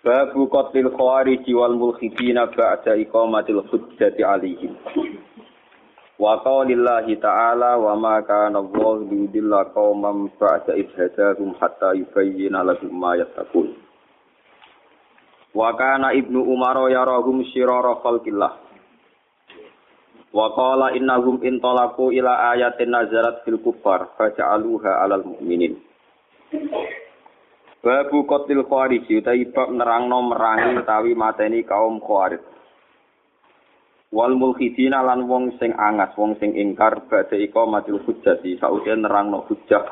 Babu qatlil khawarij wal mulhidina ba'da iqamatil hujjati alaihim. Wa qaulillahi ta'ala wa ma kana Allahu liyudilla qauman ba'da idh hadahum hatta yubayyana lahum ma yattaqun. Wa kana Ibnu Umar yarahum syirara khalqillah. Wa qala innahum intalaku ila ayatin nazarat fil kuffar faja'aluha 'alal mu'minin. Babu kotil khawarij utawi bab nerangno merangi utawi mateni kaum khawarij. Wal mulhidina lan wong sing angas, wong sing ingkar badhe iko matil hujjati sausé nerangno hujjah,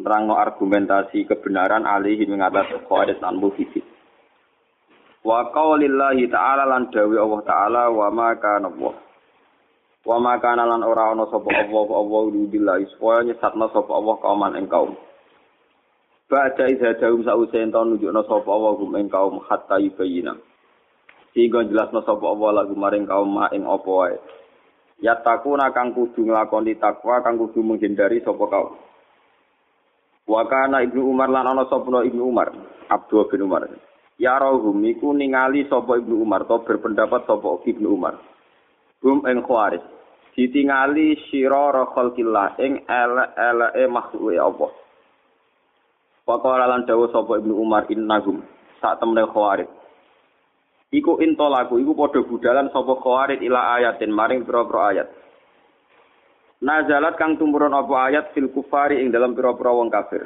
nerangno argumentasi kebenaran alihi mengatas khawarij lan mulhidin. Wa qaulillahi ta'ala lan dawi Allah ta'ala wa ma kana. Wa ma kana lan ora ana sapa Allah Allah lillahi supaya nyesatna sapa Allah kauman ing kaum. Baca isa daum sause ento nunjukna sapa Allah gum ing kaum hatta yubayina. Sehingga jelasna sapa Allah lagu maring kaum ma ing apa wae. Ya takuna kang kudu nglakoni takwa kang kudu menghindari sapa kaum. Wa kana Ibnu Umar lan ana sapa Ibnu Umar, Abdul bin Umar. Ya rohum iku ningali sapa Ibnu Umar to berpendapat sapa Ibnu Umar. Hum ing khawarij. Ditingali sirara khalqillah ing elek-eleke makhluke Allah. Waqala lan dawuh sapa Ibnu Umar innahum sak temene khawarij. Iku intolaku iku padha budalan sapa khawarij ila ayatin maring pira-pira ayat. Nazalat kang tumurun apa ayat fil kufari ing dalam pira-pira wong kafir.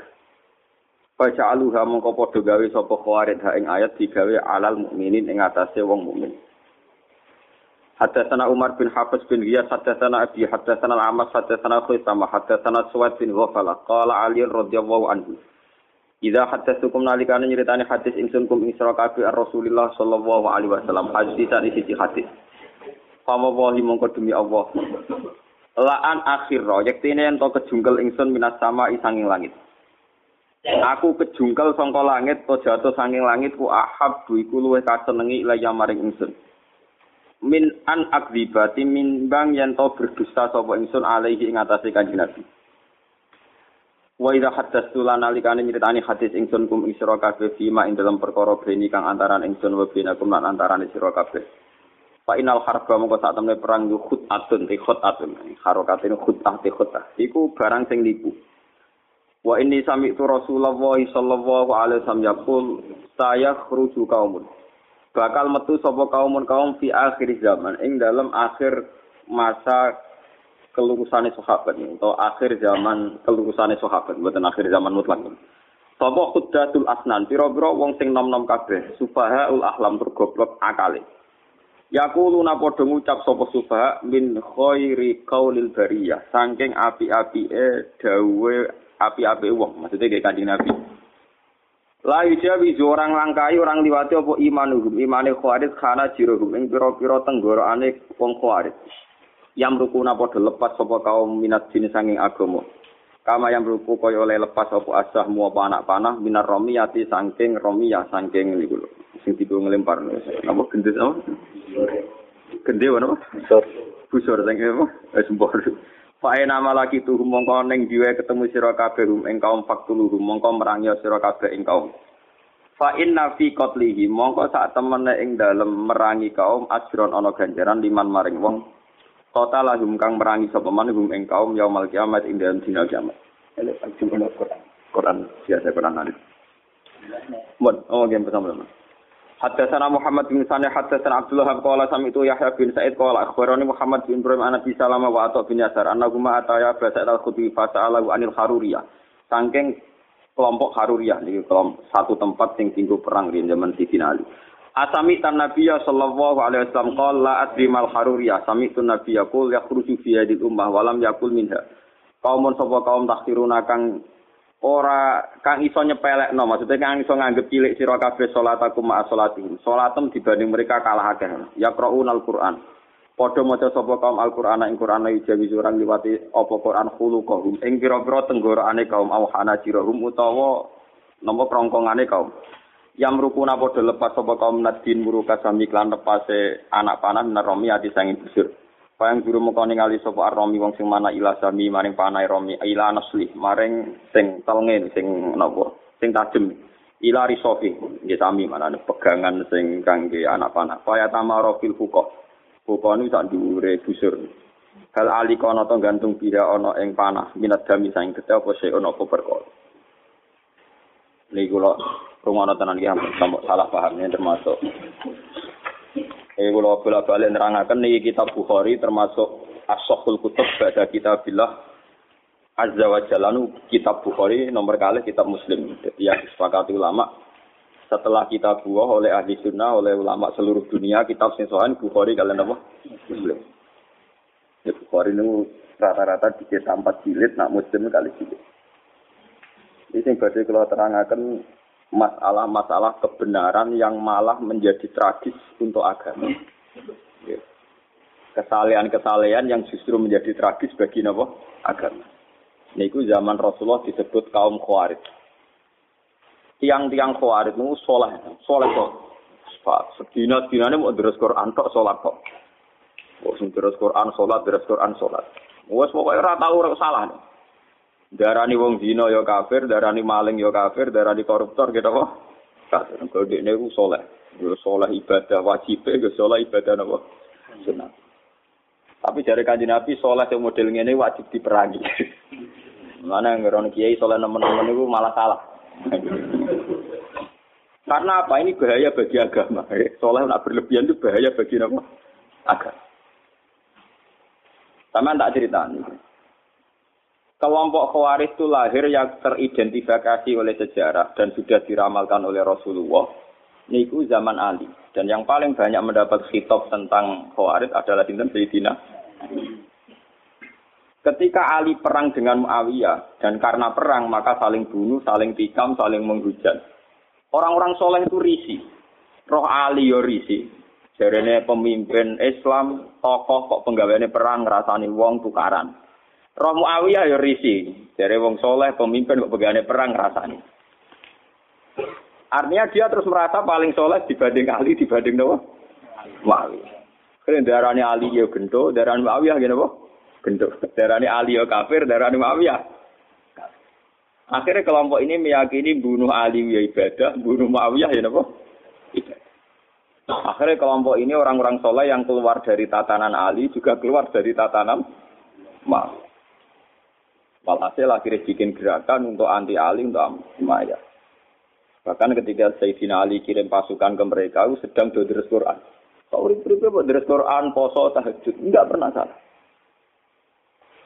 Baca aluha mongko padha gawe sapa khawarij ha ing ayat digawe alal mukminin ing atase wong mukmin. Haddatsana Umar bin Hafiz bin Ghiyas haddatsana Abi haddatsana Al-Amas haddatsana Khuzaimah haddatsana Suwaid bin Ghafala qala Ali radhiyallahu anhu Idza haddatsukum nalikane nyritani hadis ingsun kum ing sira kabeh Rasulullah sallallahu alaihi wasallam hadis dari sisi hadis. Fama wahi mongko demi Allah. Laan akhir yektine ento kejungkel ingsun minas sama isanging langit. Aku kejungkel sangka langit to jatuh sanging langit ku ahab du iku luwih kasenengi ilaya maring ingsun. Min an akdibati min bang yen to berdusta sapa ingsun alaihi ing atase kanjeng Nabi. Wa idza haddatsu lana likane nyritani hadis ingsun kum isra kabeh fima ing dalam perkara beni kang antaran ingsun wa binakum lan antaran sira kabeh. Fa inal harba mongko sak temne perang yu khut atun ti khut atun. Khut ah ti khut Iku barang sing nipu. Wa inni sami'tu Rasulullah sallallahu alaihi wasallam yaqul saya khruju kaumun. Bakal metu sapa kaumun kaum fi akhir zaman ing dalam akhir masa kelurusane sahabat atau akhir zaman kelurusane sahabat mboten akhir zaman mutlak. Sapa khuddatul asnan pira-pira wong sing nom-nom kabeh subahaul ahlam tur goblok akale. Yaquluna padha ngucap sapa subaha min khairi qaulil bariyah saking api-apike dawe api-api wong maksudnya kayak kanjeng Nabi. La yujawi orang langkai orang liwati apa imanuhum imane khawarij kana jiruhum ing pira-pira tenggorokane wong khawarij yang rukuna padha lepas sapa kaum minat jenis sanging agama. Kama yang ruku kaya oleh lepas apa asah mu apa anak panah minar romiyati saking romiyah saking niku lho. Sing tiba ngelempar. Apa gendut apa? Gende apa? Busur. Busur sing apa? Eh sembor. Fae nama lagi tuh mongko ning diwe ketemu sira kabeh ing kaum faktulu mongko merangi sira kabeh ing kaum. Fa inna fi qatlihi mongko sak temene ing dalem merangi kaum ajron ana ganjaran liman maring wong kota lahum kang merangi sapa man hum ing kaum yaumul kiamat ing dalem dina kiamat. Ele Quran. Quran biasa Quran hadis. Mun, oh game bersama Haddatsana Muhammad bin Sani haddatsana Abdullah qala sami'tu Yahya bin Sa'id qala akhbarani Muhammad bin Ibrahim an Nabi Salama wa Atha bin Yasar annahuma ataya basa al-khutbi fa sa'alahu anil haruriyah. Saking kelompok haruriyah niki kelompok satu tempat sing tinggu perang di zaman Sidin Ali. Asami tan Nabiya sallallahu alaihi wasallam qala la adri mal haruriyah sami tu Nabi yaqul yakhruju fi hadil ummah walam yakul minha. Kaumun sapa kaum takhiruna kang ora kang iso nyepelekno maksudnya kang iso nganggep cilik sira kabeh salatakum ma salatihim. Salatem dibanding mereka kalah akeh. Ya al Qur'an padha maca sapa kaum Al-Qur'an ing Qur'an jawi surang liwati apa Qur'an khuluqahum ing pira-pira tenggorokane kaum awhana jirahum utawa nama krongkongane kaum yang merukuna padha lepas sapa kaum nadin muruka sami klan lepase anak panah naromi ati sanging busur. Payang guru muka ningali sapa arromi wong sing mana ila sami maring panai romi ila nasli maring sing telngen sing napa sing tajem. Ila risofi nggih sami mana pegangan sing kangge anak panah. Kaya tamaro fil fuqa fuqa niku sak dhuwure busur. Hal ali kono to gantung pira ana ing panah minat dami saing gede apa sik ana niku kula rumono tenan iki salah pahamnya termasuk Eh kula bolak-balik nerangaken niki kitab Bukhari termasuk as-sahul kutub pada kitabillah Azza wa Jalla kitab Bukhari nomor kali kitab Muslim. Yang disepakati ulama setelah kita buah oleh ahli sunnah oleh ulama seluruh dunia kitab sing Bukhari kalian apa? Muslim. Ya Bukhari ini rata-rata dicetak empat jilid, nak Muslim kali jilid. Ini badai kalau terangkan masalah-masalah kebenaran yang malah menjadi tragis untuk agama. Kesalehan-kesalehan yang justru menjadi tragis bagi apa? agama. Niku zaman Rasulullah disebut kaum Khawarij. Tiang-tiang Khawarij soleh, soleh kok. Sedina dinane mau terus Quran tok salat kok. Kok sing Quran salat, terus Quran salat. Wes pokoke ora tau ora salah. Nih. Darani wong zina ya kafir, darani maling ya kafir, darani koruptor gitu kok. Kafir. Dia ini soleh. Ya soleh ibadah wajib, ya soleh ibadah apa? Sunat. Tapi dari kanji Nabi soleh yang model ini wajib diperangi. Mana yang ngeron kiai soleh nemen-nemen itu malah salah. Karena apa? Ini bahaya bagi agama. Soleh nak berlebihan itu bahaya bagi apa? Agama. Sama tak cerita nih. Kelompok Khawarij itu lahir yang teridentifikasi oleh sejarah dan sudah diramalkan oleh Rasulullah. Niku zaman Ali. Dan yang paling banyak mendapat khitab tentang Khawarij adalah Sinten Sayyidina Ketika Ali perang dengan Muawiyah dan karena perang maka saling bunuh, saling tikam, saling menghujat. Orang-orang soleh itu risi. Roh Ali yo risi. Jarene pemimpin Islam, tokoh kok penggaweane perang ngrasani wong tukaran. Roh Muawiyah ya risi. Dari wong soleh, pemimpin, pegawai perang rasanya. Artinya dia terus merasa paling soleh dibanding Ali, dibanding Nawa. Muawiyah. Kalian darahnya Ali ya gento, darahnya Muawiyah gini apa? Gento. Darahnya Ali ya kafir, darahnya Muawiyah. Akhirnya kelompok ini meyakini bunuh Ali ya ibadah, bunuh Muawiyah ya? Ibadah. Akhirnya kelompok ini orang-orang soleh yang keluar dari tatanan Ali juga keluar dari tatanan Muawiyah. Walhasil akhirnya bikin gerakan untuk anti Ali, untuk Maya. Bahkan ketika Sayyidina Ali kirim pasukan ke mereka, sedang deres Quran. Kau urip-urip apa deres Quran, poso, tahajud. Enggak pernah salah.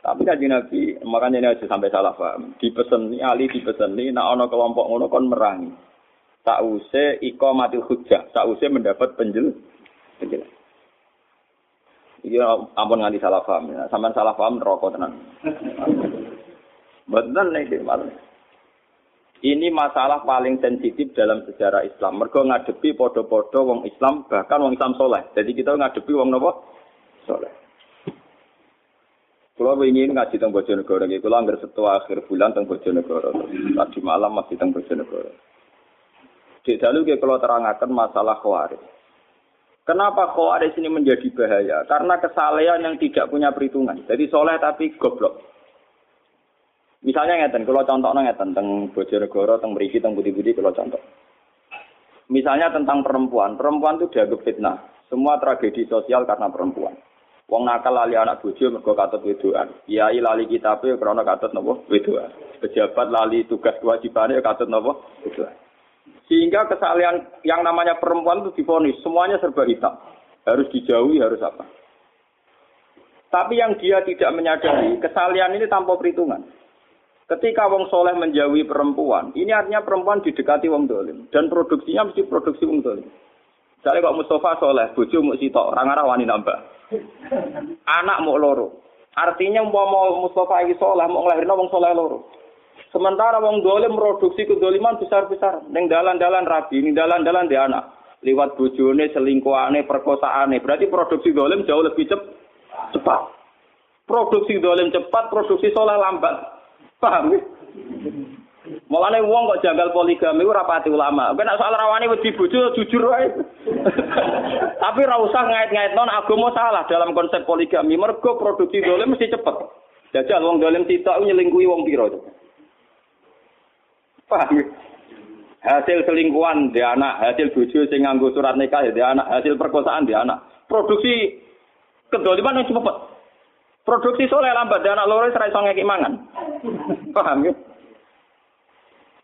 Tapi kaji Nabi, makanya ini aja sampai salah paham. Dipesen Ali dipesen nih, nak ono kelompok ngono kon merangi. Tak usah iko mati hujah, usah mendapat penjel, penjel. Ini ampun nganti salah paham. Ya. Sampai salah paham rokok tenang. Betul nih. Ini masalah paling sensitif dalam sejarah Islam. Mereka ngadepi podo-podo wong Islam, bahkan wong Islam soleh. Jadi kita ngadepi wong nopo soleh. Kalau ingin ngaji tentang Bojonegoro, kalau anggar setua akhir bulan tentang Bojonegoro, tadi malam masih tentang Bojonegoro. Di dalu kalau terangkan masalah khawarij. Kenapa khawarij ini menjadi bahaya? Karena kesalehan yang tidak punya perhitungan. Jadi soleh tapi goblok. Misalnya ngeten, kalau contoh ngeten tentang Bojonegoro, tentang Meriki, tentang Budi-Budi, kalau contoh. Misalnya tentang perempuan, perempuan itu dianggap fitnah. Semua tragedi sosial karena perempuan. Wong nakal lali anak bojo mergo katut wedoan. Kiai lali kitabe krana katut napa wedoan. Pejabat lali tugas kewajibane katut napa wedoan. Sehingga kesalahan yang namanya perempuan itu difonis semuanya serba hitam. Harus dijauhi, harus apa. Tapi yang dia tidak menyadari, kesalahan ini tanpa perhitungan. Ketika wong soleh menjauhi perempuan, ini artinya perempuan didekati wong dolim. Dan produksinya mesti produksi wong dolim. Misalnya kok Mustafa soleh, bojo mau sitok, orang arah wani nambah. Anak mau loro. Artinya mau Mustafa ini soleh, mau ngelahirin wong soleh loro. Sementara wong dolim produksi kedoliman besar-besar. Neng dalan-dalan rabi, ning dalan-dalan di anak. Liwat bojone, selingkuhane, perkosaane. Berarti produksi dolim jauh lebih cep cepat. Produksi dolim cepat, produksi soleh lambat. Paham? Mulane wong kok janggal poligami ora pati ulama. Kena soal rawani wedi bojo jujur wae. Tapi ora usah ngait-ngait non agama salah dalam konsep poligami. Mergo produksi dolim mesti cepet. Jajal wong dolim sitok nyelingkuhi wong pira. Paham? Hasil selingkuhan di anak, hasil bojo sing nganggo surat nikah di anak, hasil perkosaan di anak. Produksi kedoliman yang cepet. Produksi soleh lambat di anak loro ora iso ngeki. Paham ya?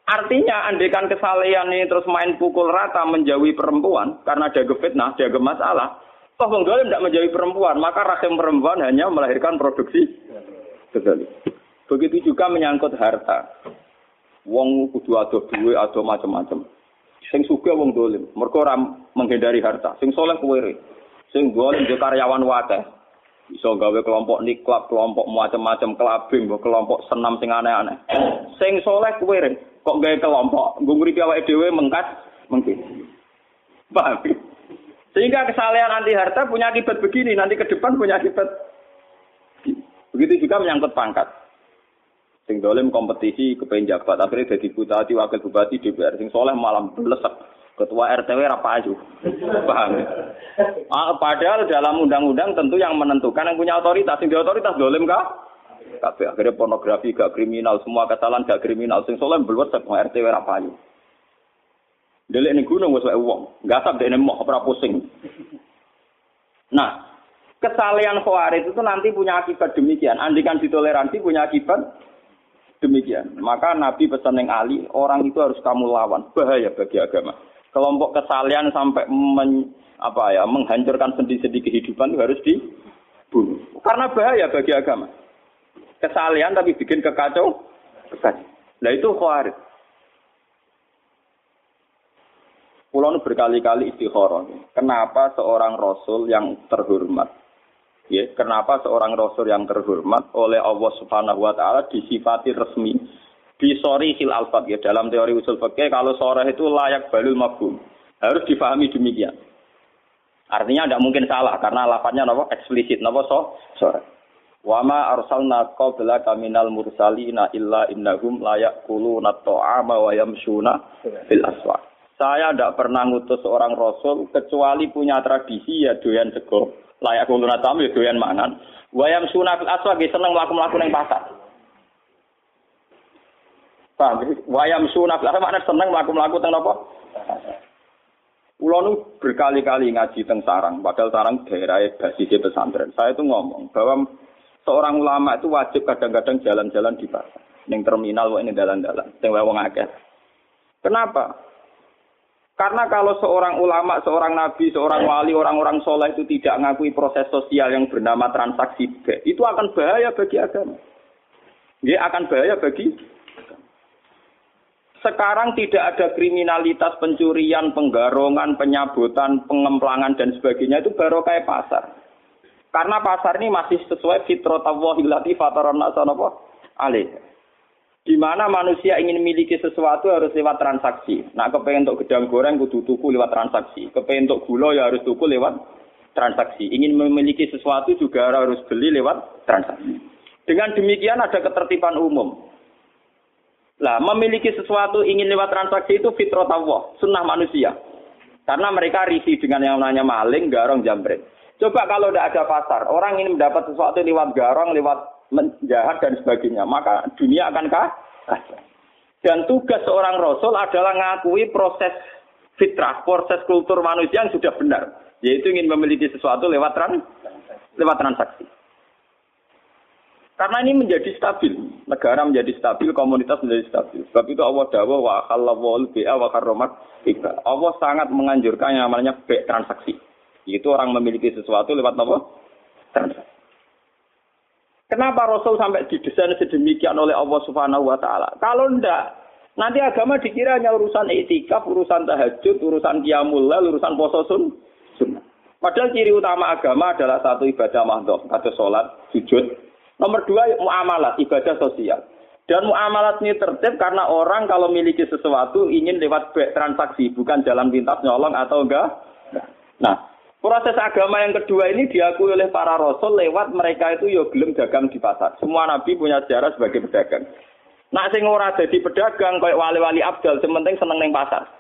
Artinya andekan kesalehan ini terus main pukul rata menjauhi perempuan karena ada fitnah, ada masalah. Toh wong dolim tidak menjauhi perempuan, maka rahim perempuan hanya melahirkan produksi Begitu juga menyangkut harta. Wong kudu ado duwe, ado macam-macam. Sing suka wong dolim, mergo ora menghindari harta. Sing soleh kuwere. Sing dolim yo karyawan wae. Iso gawe kelompok niklab, kelompok macam-macam kelabing, kelompok senam sing aneh-aneh. Sing soleh kuwere, kok gawe kelompok, nggo ngripi awake dhewe mengkat mungkin. Paham? Sehingga kesalahan anti harta punya akibat begini, nanti ke depan punya akibat. Begitu juga menyangkut pangkat. Sing dolim kompetisi kepengen jabat, akhirnya jadi bupati, wakil bupati, DPR. Sing soleh malam belesek. Ketua RTW apa aja. Paham ya? Ah, padahal dalam undang-undang tentu yang menentukan yang punya otoritas. Sing di otoritas dolim kah? Kabeh akhirnya pornografi gak kriminal, semua kesalahan gak kriminal. Sing soleh belesek, mau RTW apa aja. Delik ini gunung wis wong, gasap dene moh ora pusing. Nah, kesalehan khawarij itu nanti punya akibat demikian. Andikan ditoleransi punya akibat demikian. Maka Nabi pesan yang Ali, orang itu harus kamu lawan. Bahaya bagi agama. Kelompok kesalian sampai men, apa ya, menghancurkan sendi-sendi kehidupan itu harus dibunuh. Karena bahaya bagi agama. Kesalian tapi bikin kekacau. Kekacau. Nah itu khawarij. Pulau berkali-kali istikharah. Kenapa seorang rasul yang terhormat Ya, kenapa seorang rasul yang terhormat oleh Allah Subhanahu wa taala disifati resmi di sori hil alfat ya dalam teori usul fikih kalau sore itu layak balul mafhum. Harus difahami demikian. Artinya tidak mungkin salah karena lafadznya napa eksplisit napa so sore. Wa ma arsalna qablaka minal mursalina illa innahum layak yaquluna ta'ama wa yamshuna fil aswaq. Saya tidak pernah ngutus seorang rasul kecuali punya tradisi ya doyan sego layak kuluna tamu ya doyan mangan. Wayam sunat aswa ge seneng mlaku-mlaku ning pasar. Paham? Wayam sunat aswa maknane seneng mlaku-mlaku teng napa? Kulo berkali-kali ngaji teng sarang, padahal sarang daerah basis pesantren. Saya itu ngomong bahwa seorang ulama itu wajib kadang-kadang jalan-jalan di pasar, ning terminal ini dalan-dalan, sing wong akeh. Kenapa? Karena kalau seorang ulama, seorang nabi, seorang wali, orang-orang soleh itu tidak mengakui proses sosial yang bernama transaksi itu akan bahaya bagi agama. Dia akan bahaya bagi sekarang tidak ada kriminalitas pencurian, penggarongan, penyabutan, pengemplangan dan sebagainya itu baru kayak pasar. Karena pasar ini masih sesuai fitrah Allah illati fatarana sanapa alih di mana manusia ingin memiliki sesuatu harus lewat transaksi. Nah, kepengen untuk gedang goreng kudu tuku lewat transaksi. Kepengen untuk gula ya harus tuku lewat transaksi. Ingin memiliki sesuatu juga harus beli lewat transaksi. Dengan demikian ada ketertiban umum. Lah, memiliki sesuatu ingin lewat transaksi itu fitrah Allah, sunnah manusia. Karena mereka risih dengan yang namanya maling, garong, jambret. Coba kalau tidak ada pasar, orang ingin mendapat sesuatu lewat garong, lewat menjahat dan sebagainya, maka dunia akan kacau. Dan tugas seorang rasul adalah mengakui proses fitrah, proses kultur manusia yang sudah benar, yaitu ingin memiliki sesuatu lewat trans, lewat transaksi. Karena ini menjadi stabil, negara menjadi stabil, komunitas menjadi stabil. Sebab itu Allah dawa wa khalawul bi'a wa karromat Allah sangat menganjurkan yang namanya transaksi. Itu orang memiliki sesuatu lewat apa? Transaksi. Kenapa Rasul sampai didesain sedemikian oleh Allah Subhanahu wa taala? Kalau ndak, nanti agama dikira hanya urusan etikaf, urusan tahajud, urusan qiyamul urusan puasa. Padahal ciri utama agama adalah satu ibadah mahdoh, atau sholat, sujud. Nomor dua muamalah, ibadah sosial. Dan muamalat ini tertib karena orang kalau miliki sesuatu ingin lewat transaksi, bukan jalan pintas nyolong atau enggak. Nah, proses agama yang kedua ini diakui oleh para rasul lewat mereka itu yo gelem dagang di pasar. Semua nabi punya sejarah sebagai pedagang. Nah, sing ora dadi pedagang kayak wali-wali abdal, sementing seneng ning pasar.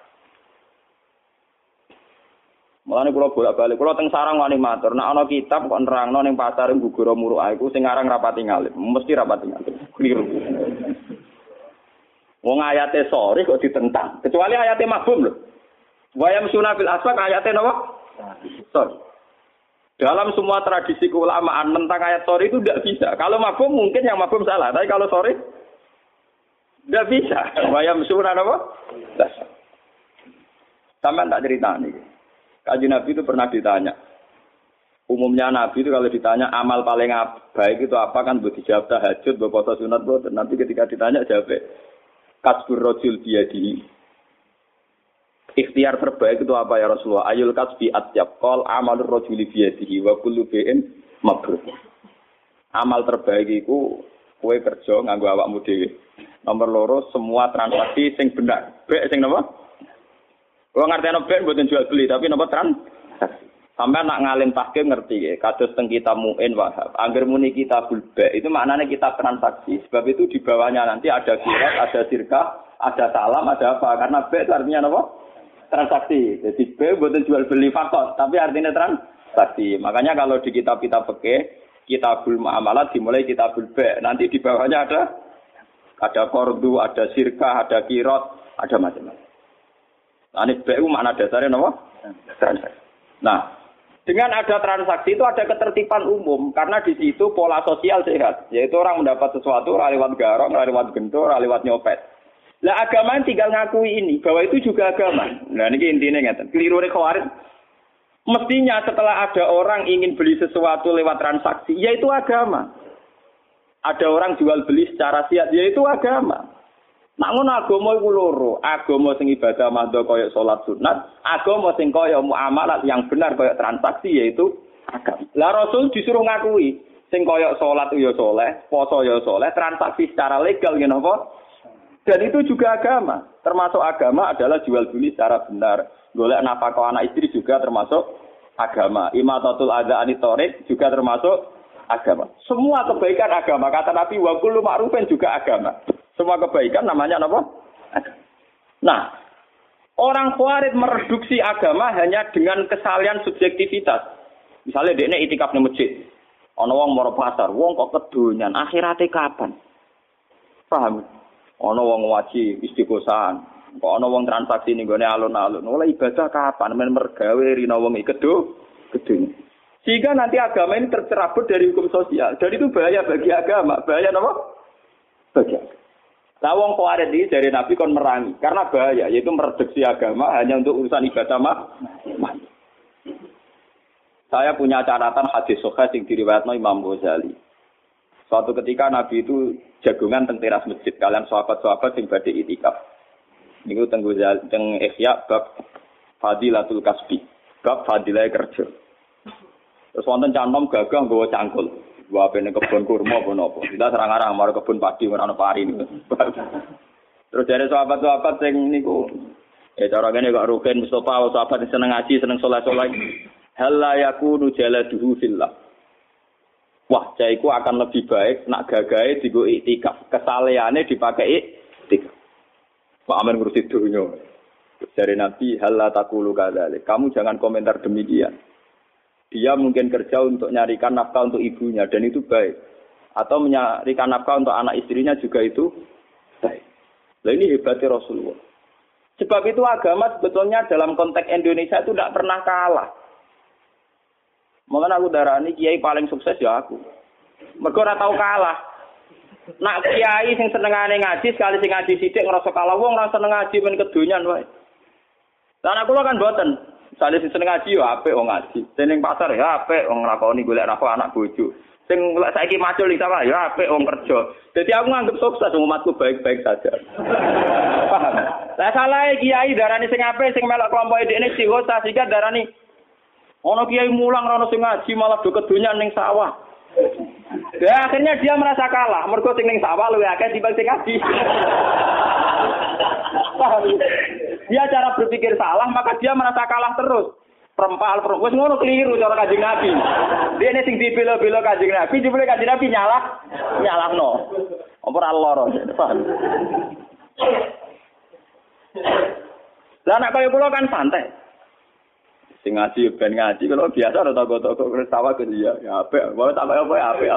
Mulane kula bolak-balik, kula teng sarang wani matur, nek ana kitab kok nerangno ning pasar gugur muruk iku sing aran rapati ngalim, mesti rapati ngalim. Keliru. Wong ayate sore kok ditentang, kecuali ayate mabum lho. Wayam sunafil asfak ayate napa? Sorry. Dalam semua tradisi keulamaan tentang ayat sore itu tidak bisa. Kalau mabum mungkin yang mabum salah, tapi kalau sore tidak bisa. Wayam sunah apa? Sama tak cerita nih. Kaji Nabi itu pernah ditanya. Umumnya Nabi itu kalau ditanya amal paling baik itu apa kan buat dijawab tahajud, buat puasa sunat, buat nanti ketika ditanya jawab kasbur rojul di ikhtiar terbaik itu apa ya Rasulullah? Ayul kasbi atyab kol amal rojuli biyadihi wa kullu bi'in mabrur. Amal terbaik itu kue kerja nganggo awakmu dhewe. Nomor loro semua transaksi sing benar. Bek sing napa? Ngerti no ben buatin jual beli, tapi nopo tran. Sampai nak ngalim tahkim ngerti ya, kados teng kita muin wahab. Angger muni kita bulbe, itu maknanya kita transaksi. Sebab itu di bawahnya nanti ada kirat, ada sirka, ada salam, ada apa. Karena B itu artinya apa? Transaksi. Jadi B buatin jual beli faktor, tapi artinya transaksi. Makanya kalau di kitab kita peke, kita bul muamalat dimulai kita bulbe. Nanti di bawahnya ada ada kordu, ada sirka, ada kirot, ada macam-macam. Ini BU makna dasarnya apa? Transaksi. Nah, dengan ada transaksi itu ada ketertiban umum karena di situ pola sosial sehat, yaitu orang mendapat sesuatu lewat garong, lewat gentor, lewat nyopet. Lah agama yang tinggal ngakui ini bahwa itu juga agama. Nah ini intinya ngerti. Keliru khawarid. Mestinya setelah ada orang ingin beli sesuatu lewat transaksi, yaitu agama. Ada orang jual beli secara siat, yaitu agama. Ngono agama iku loro, agama sing ibadah madha kaya salat sunat, agama sing kaya muamalat yang benar kaya transaksi yaitu agama. Lah Rasul disuruh ngakui sing kaya salat ya soleh, poso ya soleh, transaksi secara legal ngene apa? Dan itu juga agama. Termasuk agama adalah jual beli secara benar. Golek nafkah anak istri juga termasuk agama. Imatatul adha anitorik juga termasuk agama. Semua kebaikan agama. Kata Nabi, wa kullu ma'rufin juga agama. Semua kebaikan namanya apa? Nah, orang khawarij mereduksi agama hanya dengan kesalian subjektivitas. Misalnya dia ini itikaf di masjid. Ono wong moro pasar, wong kok kedunyan, akhirate kapan? Paham? Ono wong waji istiqosahan. Kok ono wong transaksi ning gone alun-alun. Oleh ibadah kapan? Men mergawe rina wong iki kedunyan. Sehingga nanti agama ini tercerabut dari hukum sosial. Dan itu bahaya bagi agama. Bahaya apa? Bagi agama. Nah, wong Khawarij ini dari Nabi kon merangi karena bahaya yaitu mereduksi agama hanya untuk urusan ibadah mah. Saya punya catatan hadis sahih yang diriwayatkan Imam Ghazali. Suatu ketika Nabi itu jagungan teng teras masjid kalian sahabat-sahabat yang badhe itikaf. Niku teng Ghazali teng Ihya bab Fadilatul Kasbi, bab fadilah kerja. Terus wonten cantom gagah nggawa cangkul. Gua apa kebun kurma apa. Kita serang-arang mau kebun padi ora ono pari. Terus dari sahabat-sahabat sing niku ya cara ngene kok Rukin Mustafa sahabat seneng ngaji, seneng saleh-saleh. Hal la yakunu jaladuhu fillah. Wah, jaiku akan lebih baik nak gagahe digo iktikaf. Kesaleane dipakai iktikaf. Pak Amin ngurusi dunia. Dari Nabi, hal la takulu kadalik. Kamu jangan komentar demikian. Dia mungkin kerja untuk nyarikan nafkah untuk ibunya dan itu baik. Atau menyarikan nafkah untuk anak istrinya juga itu baik. Nah ini hebatnya Rasulullah. Sebab itu agama sebetulnya dalam konteks Indonesia itu tidak pernah kalah. Mungkin aku darah ini kiai paling sukses ya aku. Mereka ora tahu kalah. Nak kiai sing senengane ngaji sekali sing ngaji sithik ngerasa kalah wong ora seneng ngaji men kedonyan wae. Lah aku kan boten. Misalnya sing seneng ngaji yo apik wong ngaji. Seneng pasar ya apik wong nglakoni golek nafkah anak bojo. Sing saiki macul iki sama ya apik wong kerja. Jadi aku nganggep sukses umatku baik-baik saja. Paham? Lah salah kiai darani sing apik sing melok kelompok ini psikosa sehingga darani ono kiai mulang rono sing ngaji malah do kedonyan ning sawah. Ya akhirnya dia merasa kalah. Mergo sing ning sawah luwih akeh dibanding sing ngaji. dia cara berpikir salah, maka dia merasa kalah terus. Perempal perempuan ngono keliru cara kanjeng Nabi. Dia ini sing dibela-bela kanjeng Nabi, jebule kanjeng Nabi nyalah nyalahno. Apa ora lara, paham? Lah anak kaya kula kan santai. Sing ngaji ben ngaji kalau biasa ora toko-toko ketawa ke dia. Ya apik, wae tak apa ya apik.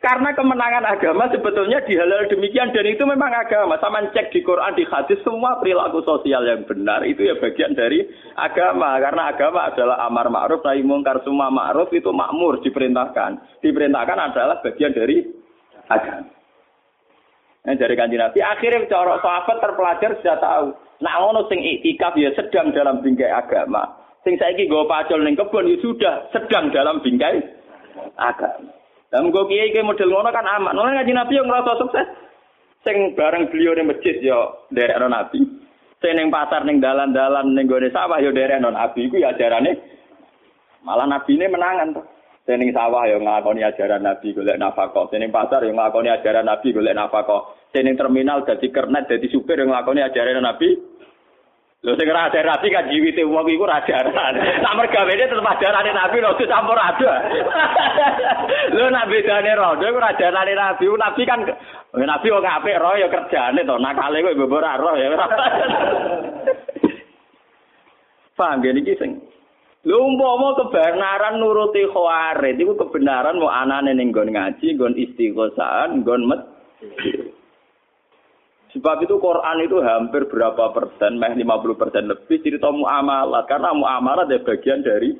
Karena kemenangan agama sebetulnya dihalal demikian dan itu memang agama. Sama cek di Quran, di hadis semua perilaku sosial yang benar itu ya bagian dari agama. Karena agama adalah amar ma'ruf nahi mungkar semua ma'ruf itu makmur diperintahkan. Diperintahkan adalah bagian dari agama. Nah, dari kanji Nabi akhirnya cara sahabat terpelajar sudah tahu. Nah ngono sing ya sedang dalam bingkai agama. Sing saiki nggo pacul ning kebon ya sudah sedang dalam bingkai agama. Lah mengko kiai iki model ngono kan aman. Ngono ngaji Nabi yang ngerasa sukses. Sing bareng beliau di masjid yo derekno Nabi. Sing ning pasar ning dalan-dalan ning gone sawah yo derekno Nabi iku ya ajarane malah Nabi ini menangan tuh. Sing ning sawah yo nglakoni ajaran Nabi golek nafkah. Sing ning pasar yo nglakoni ajaran Nabi golek nafkah. Sing ning terminal dadi kernet dadi supir yo nglakoni ajaran Nabi Lho sing ora ada rapi kan jiwite wong iku ora ajaran. Nak mergawene tetep ajarane Nabi lho campur ada. Lho nak bedane rodo iku ora ajarane Nabi. Nabi kan Nabi wong apik roh ya kerjane to. Nakale kowe mbok ora roh ya. Paham ya niki sing Lho umpama kebenaran nuruti khawarid iku kebenaran mau anane ning nggon ngaji, nggon istighosah, nggon met. Sebab itu Quran itu hampir berapa persen, meh 50 persen lebih cerita muamalah. Karena muamalah adalah bagian dari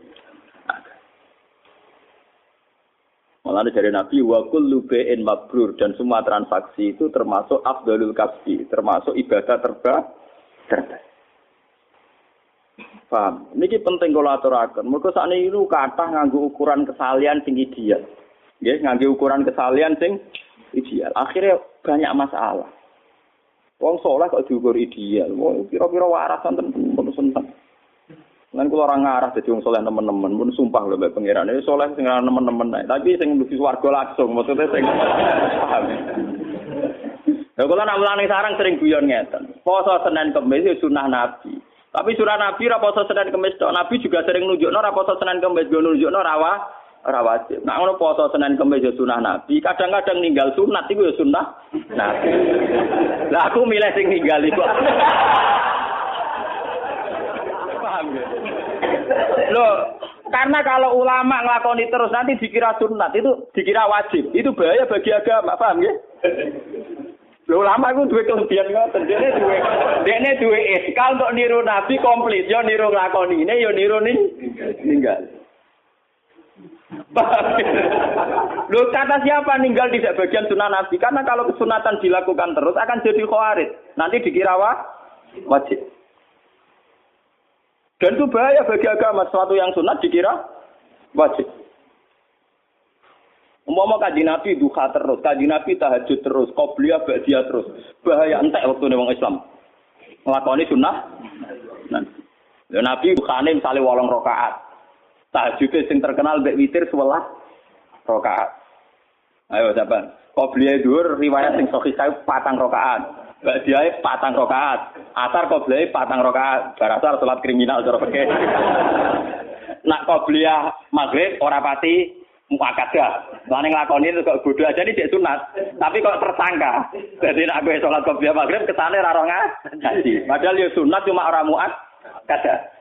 Malah dari Nabi wa kullu bai'in mabrur dan semua transaksi itu termasuk afdalul kasbi, termasuk ibadah terba terbaik. Paham? Niki penting kalau aturaken. Mergo sakniki niku kathah nganggo ukuran kesalian sing ideal. Nggih, nganggo ukuran kesalian sing ideal. Akhirnya banyak masalah. Wong soleh kok diukur ideal. Wong kira-kira waras wonten pun seneng. Lan kula ora ngarah dadi wong soleh teman-teman, pun sumpah lho mbek pangeran. Ini soleh sing teman-teman naik. Tapi sing mlebu swarga langsung, maksudnya sing paham. Ya kula nak mulane sarang sering guyon ngeten. Poso Senin Kamis itu sunah Nabi. Tapi surah Nabi ra poso Senin Kamis tok. Nabi juga sering nunjukno ra poso Senin Kamis, nunjukno rawa ora wajib. Nah ngono poso Senin Kamis ya sunah Nabi, kadang-kadang ninggal sunat iku ya sunah Nabi. Lah aku milih sing ninggal iku. Paham ya? Loh, karena kalau ulama ngelakoni terus nanti dikira sunat itu dikira wajib. Itu bahaya bagi agama, paham ya? Lho ulama iku duwe kelebihan ngoten. Dene duwe dene duwe iskal untuk niru nabi komplit, yo niru nglakoni yo niru ning ninggal. Loh kata siapa ninggal tidak bagian sunnah Nabi? Karena kalau kesunatan dilakukan terus akan jadi khawarid. Nanti dikira wajib. Dan itu bahaya bagi agama. Sesuatu yang sunat dikira wajib. Umpama kaji Nabi duha terus, kaji Nabi tahajud terus, qobliyah ba'diyah terus. Bahaya entek waktu wong Islam. Ngelakoni sunnah. Nah. Nabi bukannya misalnya walong rokaat. Tahajud sing terkenal mbek witir sewelas rakaat. Ayo siapa? Qobliyah dhuwur riwayat sing sahih kae patang rakaat. Mbak dia patang rakaat. Asar qobliyah patang rakaat. Barasar salat kriminal cara fikih. Nak qobliyah maghrib ora pati muakat ya. Lan nglakoni itu kok bodoh aja cek sunat. Tapi kok tersangka. Jadi nak gue sholat qobliyah maghrib kesane ra ngaji. Padahal ya sunat cuma ora muat kada.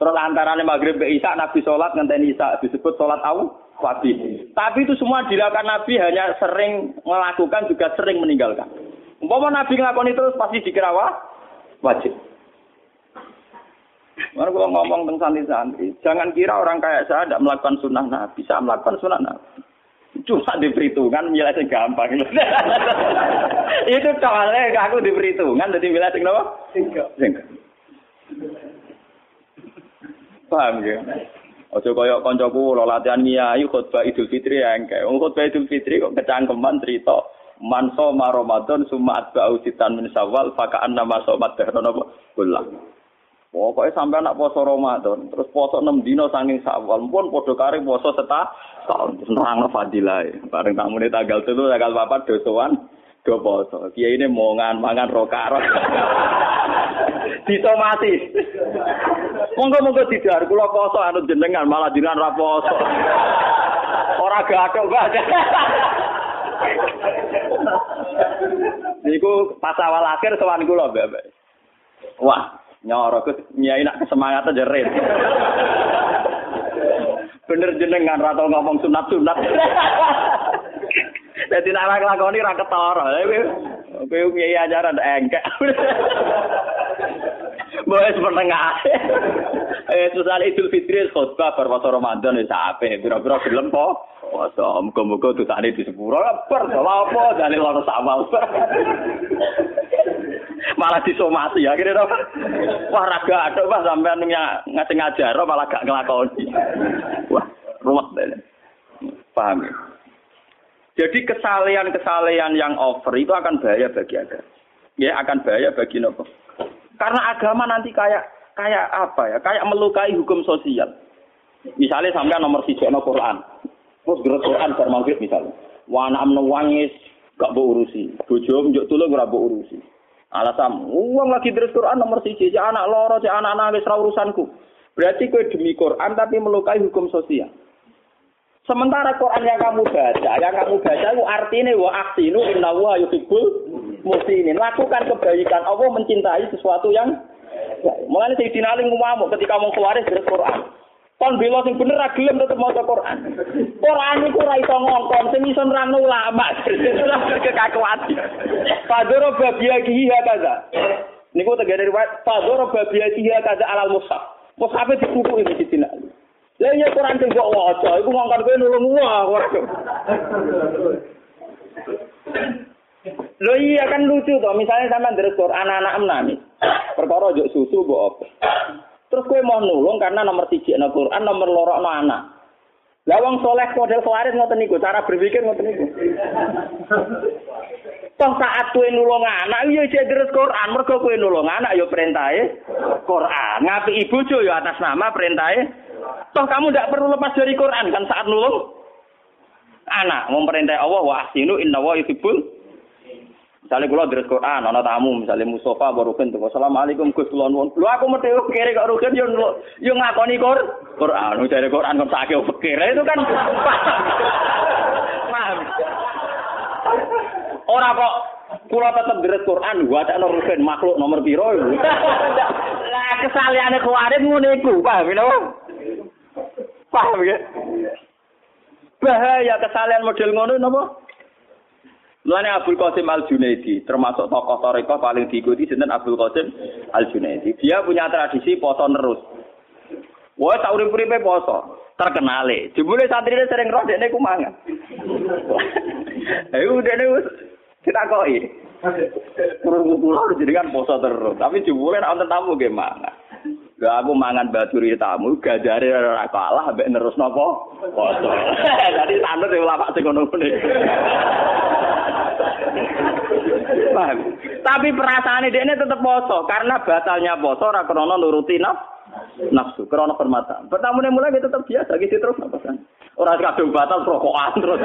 Terus antaranya maghrib ke Isa, Nabi sholat ngenteni Isa disebut sholat awal wajib. Tapi itu semua dilakukan Nabi hanya sering melakukan juga sering meninggalkan. Umpama Nabi ngelakoni terus pasti dikira wajib. Mana kalau ngomong tentang santri-santri, jangan kira orang kayak saya tidak melakukan sunnah Nabi, bisa melakukan sunnah Nabi. Cuma diperhitungkan milih yang gampang. itu soalnya aku diperhitungkan, jadi milih yang apa? Enggak. Paham ya? Ojo kaya kancaku lo latihan ngiyai khutbah Idul Fitri ya engke. Wong khutbah Idul Fitri kok kecangkeman cerita man soma Ramadan summa atba'u sitan min Syawal faka anna ma somat dahron apa kullah. Pokoknya sampai anak poso Ramadan, terus poso 6 dino saking sawal, pun podo kari poso setah tahun, terus nerang fadilah. Bareng tamu ini tanggal itu, tanggal papat dosoan, do poso. Kia ini mau ngan mangan rokar. Disomasi. Monggo-monggo tidak, kula poso anu jenengan malah jenengan ra poso. Ora gathok banget. Niku pas awal akhir sowan kula, Mbak. Wah, nyoro ke nyai nak semangat aja red. Bener jenengan rata ngomong sunat-sunat. Jadi nak lakoni ra ketara. Kowe nyai ajaran engkek. Boleh menengah. Eh susah Idul Fitri khutbah berpuasa Ramadan wis apik. Pira-pira gelem po. Puasa muga-muga dosane di sepuro. Per apa dalil ora samal. malah disomasi akhirnya apa? Wah raga ada pak sampean ngasih ngajar malah gak ngelakoni. Wah ruwet. Paham ya? Jadi kesalehan-kesalehan yang over itu akan bahaya bagi agama. Ya akan bahaya bagi nopo. Karena agama nanti kayak kayak apa ya? Kayak melukai hukum sosial. Misalnya sampai nomor si no Quran. Terus gerak Quran bar maghrib misalnya. Wana amno wangis gak mau urusi. Bojo njuk tulung ora urusi. Alasan uang lagi terus Quran nomor siji, cek anak loro, cek anak nangis ra urusanku. Berarti kue demi Quran tapi melukai hukum sosial. Sementara Quran yang kamu baca, yang kamu baca itu artinya wa aksinu inna wa yuhibbul muslimin. Lakukan kebaikan. Allah mencintai sesuatu yang Mulanya Sayyidina Ali ngomong ketika mau keluar dari Quran. Kon bela sing bener ra gelem tetep maca Quran. Quran iku ora iso ngongkon, sing iso nerangno ulama. Kekakuan. Padoro babia kihi kaza. Niku tegene riwayat Padoro babia kihi kaza alal mushaf. Mushaf dikuku iki Sayyidina Ali. Lah iya Quran sing kok waca, iku ngongkon kowe nulung wah. Lo iya kan lucu toh, misalnya sama dari anak-anak enam perkara juk susu mbok apa. Terus kue mau nulung karena nomor tiga no Quran, nomor lorok no anak. Lah wong soleh model khawaris ngoten niku, cara berpikir ngoten niku. Toh saat kue nulung anak, iya jadi terus Quran, mergo kue nulung anak, yo perintahe Quran. Ngapi ibu jo yo atas nama perintahe. Toh kamu tidak perlu lepas dari Quran kan saat nulung anak. Memperintah Allah wa ahsinu inna wa yuhibbul Misalnya kalau dari Quran, anak tamu, misalnya Mustafa baru kan tuh, Assalamualaikum Gus Kulon Lu aku mesti kiri kok Rukin, yo yo ngakoni Quran. Quran, dari Quran kok sakit pikir itu kan. Orang kok kula tetep deres Quran, gua tak Rukin makhluk nomor piro. Lah kesaliane kuwarit ngono iku, paham ya? Paham ya? Bahaya kesalahan model ngono napa? Mulane Abdul Qasim Al Junaidi termasuk tokoh toriko paling diikuti sinten Abdul Qasim Al Junaidi. Dia punya tradisi poso terus. Wah, tak urip-uripe poso. Terkenale. Jebule santrine sering roh dekne ku mangan. Eh dekne wis ditakoki. Terus kula kan poso terus. Tapi jebule nek wonten tamu nggih mangan. Lah aku mangan baturi tamu gajare ora kalah mbek nerus napa? Poso. Dadi tanut ulama sing ngono-ngono. Paham? Tapi perasaane dekne tetep poso karena batalnya poso ora krana nuruti nafsu, krana permata. Pertamune mulai dia tetep biasa gitu terus apa kan? Ora kadung batal rokokan terus.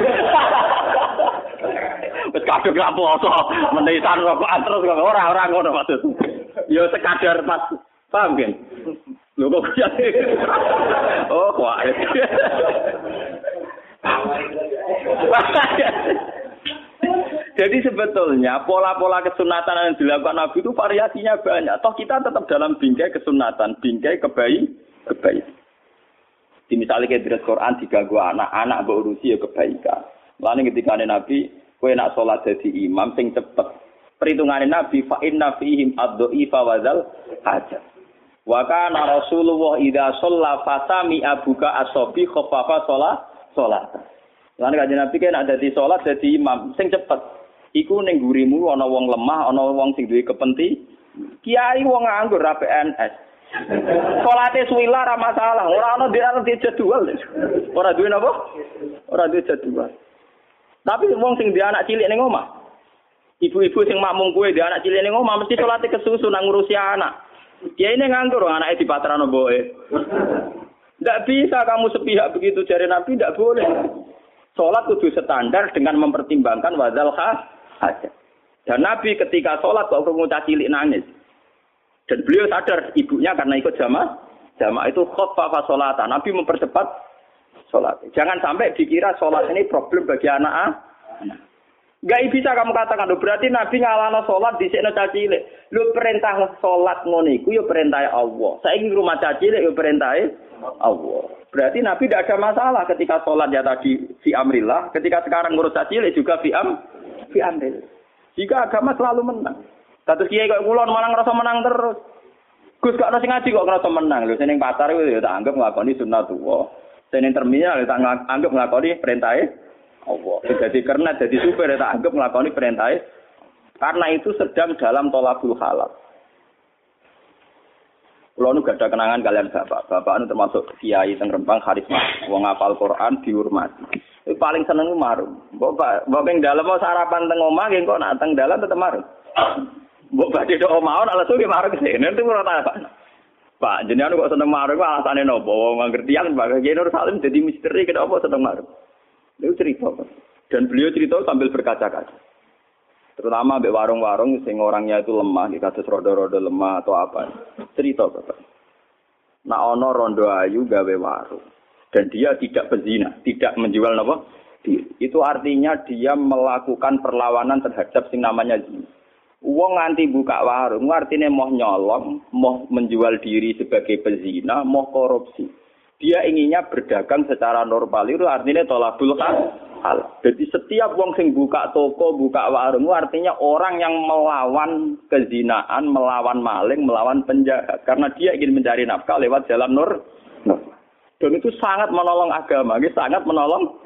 Wis kadung ra poso, menisan rokokan terus ora ora ngono maksud. Ya sekadar pas Paham kan? Lho kok kuya. Oh, kok. Jadi sebetulnya pola-pola kesunatan yang dilakukan Nabi itu variasinya banyak. Toh kita tetap dalam bingkai kesunatan, bingkai kebaik, kebaik. Di misalnya kayak di Quran diganggu anak, anak berurusi ya kebaikan. Lalu ketika Nabi, kue nak sholat jadi imam sing cepet. Perhitungan Nabi, fa inna fihim ad-do'ifa wadzal hajat. Wa kana Rasulullah idza shalla fasami abuka asobi khaffafa sholat sholat. Lan kanjeng Nabi kan ada di sholat jadi imam sing cepet. Iku ning gurimu ana wong lemah, ana wong sing duwe kepenti. Kiai wong nganggur ra PNS. Salate suwila ra masalah, ora ana dia di jadwal. Ora duwe napa? Ora duwe jadwal. Tapi wong sing dia anak cilik ning omah. Ibu-ibu sing makmum kuwe dia anak cilik ning omah mesti salate kesusu nang ngurusi anak. Kiai ini nganggur anaknya di patrano boe. Tidak bisa kamu sepihak begitu jari Nabi, tidak boleh. Sholat kudu standar dengan mempertimbangkan wadal hajat. Dan Nabi ketika sholat kok kerungu cilik nangis. Dan beliau sadar ibunya karena ikut jamaah. Jamaah itu khoffafa sholatan. Nabi mempercepat sholat. Jangan sampai dikira sholat ini problem bagi anak. Gak bisa kamu katakan, lo berarti Nabi ngalana sholat di sini caci cilik. Lu perintah sholat ngoniku, yo perintah Allah. Saya ingin rumah caci cilik, yo perintah Allah. Berarti Nabi tidak ada masalah ketika sholat ya tadi fi amrillah, ketika sekarang ngurus caci cilik juga fi am fi amrillah. Jika agama selalu menang. Satu kiai kok kulon malah ngerasa menang terus. Gus gak nasi ngaji kok ngerasa menang. Lho seneng pasar itu ya tak anggap nglakoni sunah tuwa. Seneng terminal ya tak anggap nglakoni perintah Allah. Jadi karena jadi supir ya tak anggap nglakoni perintah karena itu sedang dalam tolakul halal. Kalau nu gak ada kenangan kalian bapak, bapak itu termasuk kiai teng Rempang karisma, wong ngapal Quran dihormati. Paling seneng marung. Bapak, bapak yang dalam mau sarapan teng omah, kok nak teng dalam tetap marung. Bapak badhe do omah ala suwe marung sini, itu ora apa. Pak, jenengan kok seneng marung alasane nopo? Wong ngerti yang Pak Kiai Nur Salim jadi misteri kenapa seneng marung. Itu cerita. Dan beliau cerita sambil berkaca-kaca. Terutama ambek warung-warung sing orangnya itu lemah, di kasus rodo-rodo lemah atau apa. Cerita Bapak. Nah ono rondo ayu gawe warung. Dan dia tidak berzina, tidak menjual apa? Itu artinya dia melakukan perlawanan terhadap sing namanya zina. Uang nganti buka warung, artinya mau nyolong, mau menjual diri sebagai pezina, mau korupsi. Dia inginnya berdagang secara normal itu artinya tolak kan hal. Jadi setiap wong sing buka toko, buka warung artinya orang yang melawan kezinaan, melawan maling, melawan penjahat karena dia ingin mencari nafkah lewat jalan nur. Dan itu sangat menolong agama, ini sangat menolong.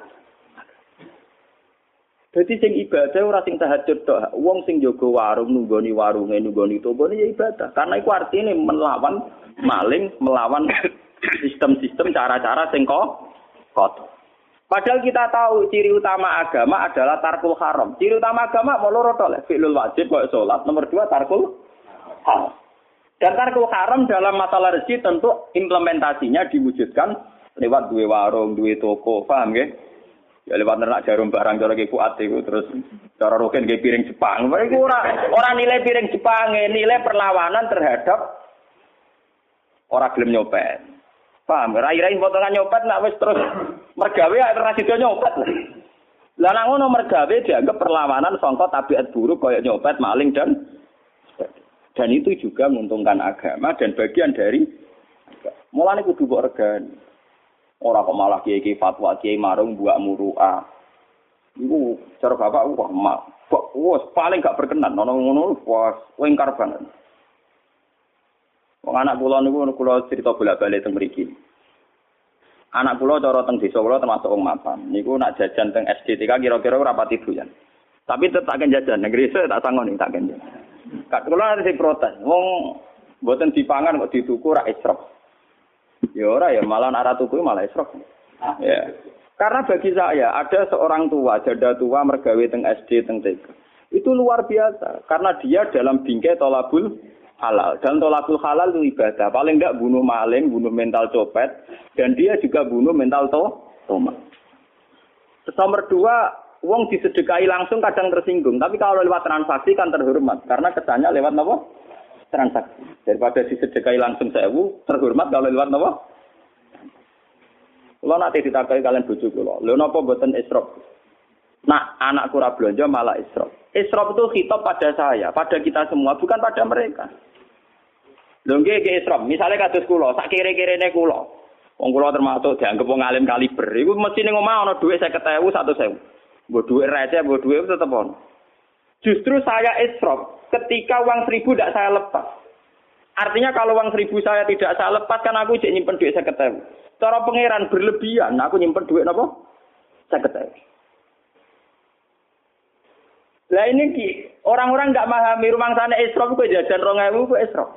Jadi sing ibadah ora sing tahajud tok. Wong sing jaga warung nunggoni warunge nunggoni toko ya ibadah. Karena itu artinya melawan maling, melawan sistem-sistem cara-cara sing kok kotor. Padahal kita tahu ciri utama agama adalah tarkul haram. Ciri utama agama mau loro tok fi'lul wajib kok salat. Nomor dua tarkul haram. Dan tarkul haram dalam masalah rezeki tentu implementasinya diwujudkan lewat dua warung, dua toko, paham ya? Ya lewat nernak jarum barang cara ke kuat itu terus cara roken ke piring Jepang. Mereka orang orang nilai piring Jepang, nilai perlawanan terhadap orang gelem nyopet. Paham? Rai-rai potongan nyopet nak wis terus mergawe alternatif nyopet. Lah nak ngono mergawe dianggap perlawanan sangka tabiat buruk kaya nyopet, maling dan dan itu juga menguntungkan agama dan bagian dari mulane kudu mbok regani. Ora kok malah kiai fatwa kiai marung buat muruah. Iku cara bapak wah mak. Kok paling gak berkenan ono ngono wah wengkar banget. Wong anak kula niku kula cerita bolak-balik teng mriki. Anak kula cara teng desa kula termasuk wong mapan. Niku nak jajan teng SDTK kira-kira ora pati doyan. Tapi tetap akan jajan negeri saya tak sangoni tak kan. Kak kula nanti protes. Wong mboten dipangan kok dituku ra israf. Ya ora ya malah arah tuku malah israf. Ya. Karena bagi saya ada seorang tua, janda tua mergawe teng SD teng TK. Itu luar biasa karena dia dalam bingkai tolabul halal. Dan tolakul halal itu ibadah. Paling enggak bunuh maling, bunuh mental copet, dan dia juga bunuh mental to toma. Nomor dua, uang disedekahi langsung kadang tersinggung. Tapi kalau lewat transaksi kan terhormat. Karena kesannya lewat apa? Transaksi. Daripada disedekahi langsung sewu, terhormat kalau lewat apa? Kalau nanti ditakai kalian bujuk lo, lo nopo buatan esrop. Nah, anak kura belanja malah esrop. Esrop itu hitop pada saya, pada kita semua, bukan pada mereka. Lho nggih nggih Islam, misale kados kula, sak kire-kirene kula. Wong kula termasuk dianggap wong alim kaliber. Iku mesti ning omah ana dhuwit 50.000, 100.000. Mbok dhuwit receh, mbok dhuwit tetep ono. Justru saya isrof ketika uang seribu tidak saya lepas. Artinya kalau uang seribu saya tidak saya lepas kan aku jadi nyimpen saya ketemu. Cara pangeran berlebihan, aku nyimpen duit apa? Saya ketemu. Lah ini orang-orang nggak memahami rumah sana isrof itu jajan rongewu itu isrof.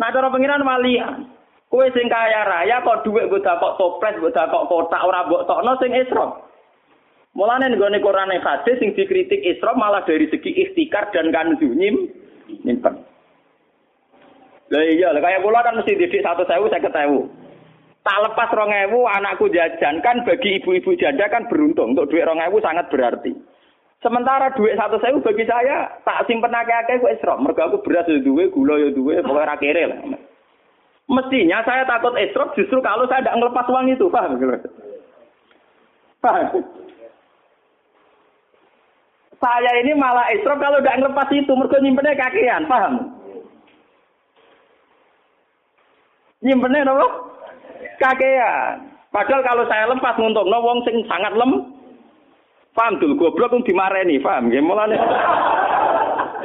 Nah cara pengiran walian. Kue sing kaya raya kok duit mbok kok toples, mbok kok kotak ora mbok tokno sing isra. Mulane nggone Quran hadis sing dikritik isra malah dari segi ikhtikar dan kanzu nyim nyimpen. Lah iya, kayak kula kan mesti didik saya ketemu. Tak lepas rong ewu anakku jajan kan bagi ibu-ibu janda kan beruntung untuk duit rong ewu sangat berarti. Sementara duit satu sewu bagi saya tak simpen akeh-akeh kok esrok. Mergo aku beras ya duwe, gula ya duwe, pokoknya ra lah. Mestinya saya takut esrok justru kalau saya tidak ngelepas uang itu, paham? Paham? Saya ini malah esrok kalau tidak ngelepas itu, mergo nyimpennya kakean, paham? Nyimpennya apa? Kakean. Padahal kalau saya lepas no, wong sing sangat lem, Paham dul goblok kung dimareni, paham nggih mulane.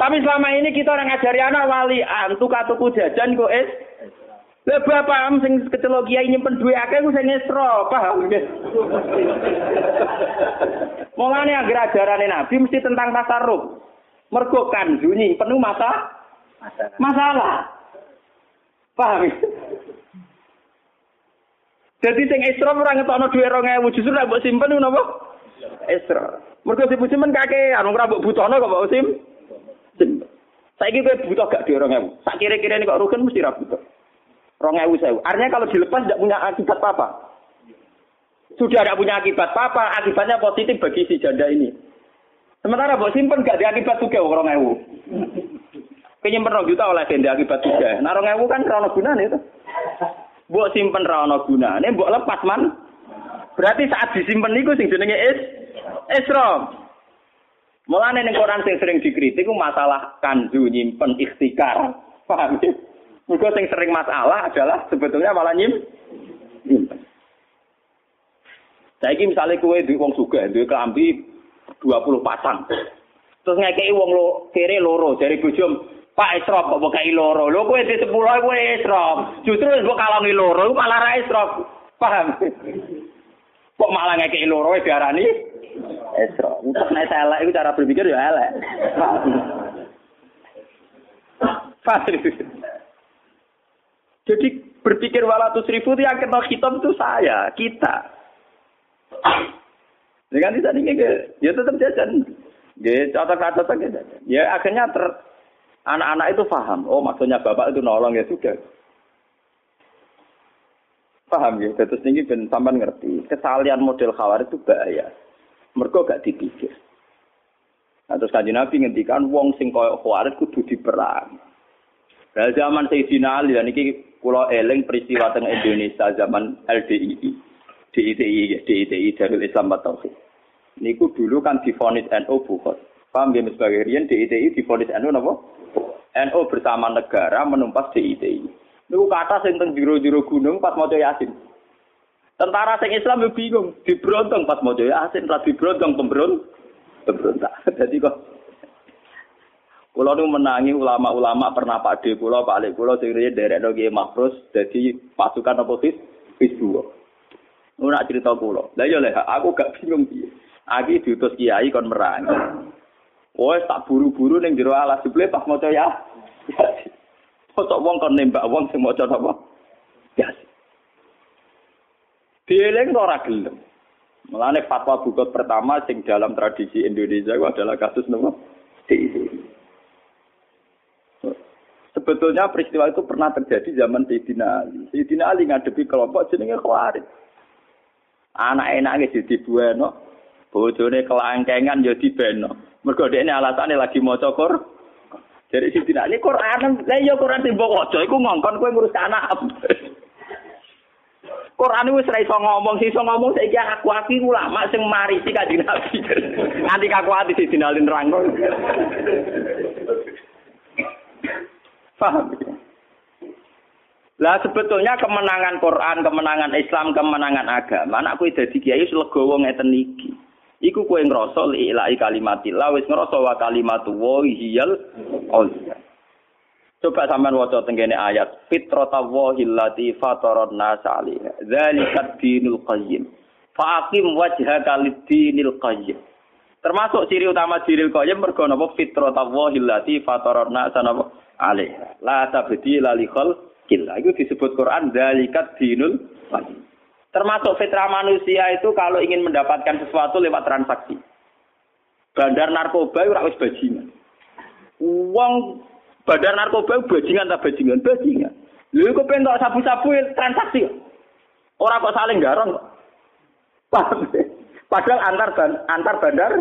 Tapi selama ini kita orang ngajari anak wali antuk tuku jajan kok es. Lah bapak sing kecelok kiai nyimpen duwe akeh ku sing esro, paham nggih. Mulane anggere ajarane Nabi mesti tentang tasarruf. Mergo kanju penuh masa masalah. Paham? Jadi sing esro ora ngetokno dhuwit 2000 justru nek mbok simpen napa? Esra. Mergo si men kakek anu ora mbok butono kok Mbok Sim. Saiki kowe butuh gak di 2000. Sak kira-kira ini kok rugen mesti ra butuh. 2000 sewu. Artinya kalau dilepas tidak punya akibat apa-apa. Sudah tidak punya akibat apa-apa, akibatnya positif bagi si janda ini. Sementara mbok simpen gak diakibat juga 2000. Penyimpen rong juta oleh denda akibat juga. Nah 2000 kan ra gunane itu. Mbok simpen ra ono gunane, mbok lepas man. Berarti saat disimpen niku sing jenenge is Isra. Mulane ning Quran sing sering dikritik masalah kandu nyimpen ikhtikar. Paham ya? Mergo sing sering masalah adalah sebetulnya malah nyim nyimpen. Saiki misalnya kue di wong suga, duwe kelambi 20 pasang. Terus ngekei wong lo kere loro dari bujum Pak Isrop kok bokai loro. Lho kowe di 10 kowe Isrop. Justru wis mbok kalongi loro malah ra Isrop. Paham? Kok malah ngekei loro diarani Esra. Untuk nek elek iku cara berpikir ya elek. Jadi berpikir walatus ribu itu yang kenal hitam itu saya, kita. Dengan tidak ini, ya tetap jajan. Ya, contoh-contoh saja. Ya akhirnya ter, anak-anak itu paham. Oh maksudnya bapak itu nolong ya sudah. Paham ya? Terus ini ben sampean ngerti. Kesalian model khawar itu bahaya. Mereka gak dipikir. Nah, terus kanji Nabi ngendikan wong sing koyo khawarit kudu diperang. Nah, zaman Sayyidina Ali dan ini pulau eling peristiwa teng Indonesia zaman LDII. DITI, DITI Darul Islam Tauhid. Niku dulu kan difonis NU bukan. Paham ya sebagai rian DITI difonis NU napa? NU bersama negara menumpas DITI. Niku kata sing teng jero-jero gunung pas maca Yasin. Tentara sing Islam yo bingung, dibrontong pas mau Yasin, ra dibrontong pemberon pemberontak. Jadi kok Kulo nu menangi ulama-ulama pernah Pak De kulo, Pak Lek kulo sing riyen derekno Kiai Mahfuz dadi pasukan apa his. Nu nak cerita kulo. Lah yo leh aku gak bingung piye. Aki diutus kiai kon merangi. Wes tak buru-buru ning jero alas jebule pas maca ya. Kok wong kon nembak wong sing maca apa? Ya. Dieling ora gelem. Mulane fatwa bukot pertama sing dalam tradisi Indonesia itu adalah kasus nopo Sebetulnya peristiwa itu pernah terjadi zaman Sayyidina Ali. Sayyidina Ali ngadepi kelompok jenenge Khawarij. Anak enake jadi bueno, bojone kelangkengan ya dibeno. Mergo dekne alasane lagi maca Qur. Jadi Sayyidina Ali Quran, lah ya Quran timbok waca iku ngongkon kowe ngurus anak. Quran wis ora iso ngomong, sing iso ngomong saiki aku aki ulama sing marisi kanjeng Nabi. Nanti aku ati dinalin rangko. Paham? Lah sebetulnya kemenangan Quran, kemenangan Islam, kemenangan agama, anakku dadi kiai wis legowo ngeten iki. Iku kowe ngrasa li ilahi kalimatillah wis ngrasa wa kalimatu wa hiyal Coba sampean waca tenggene ayat fitratallahi allati fataran nas 'alaiha. Dinul qayyim. Faqim wajhaka lid-dinil qayyim. Termasuk ciri utama dinil qayyim mergo napa fitratallahi allati fataran nas 'alaiha. La tabdila li khalqillah. Itu disebut Quran dzalika dinul qayyim. Termasuk fitrah manusia itu kalau ingin mendapatkan sesuatu lewat transaksi. Bandar narkoba ora wis bajingan. Uang Badar narkoba bajingan tak bajingan, bajingan. Lha kok pengen sabu-sabu transaksi. Ora kok saling garong kok. Padahal antar ban, antar bandar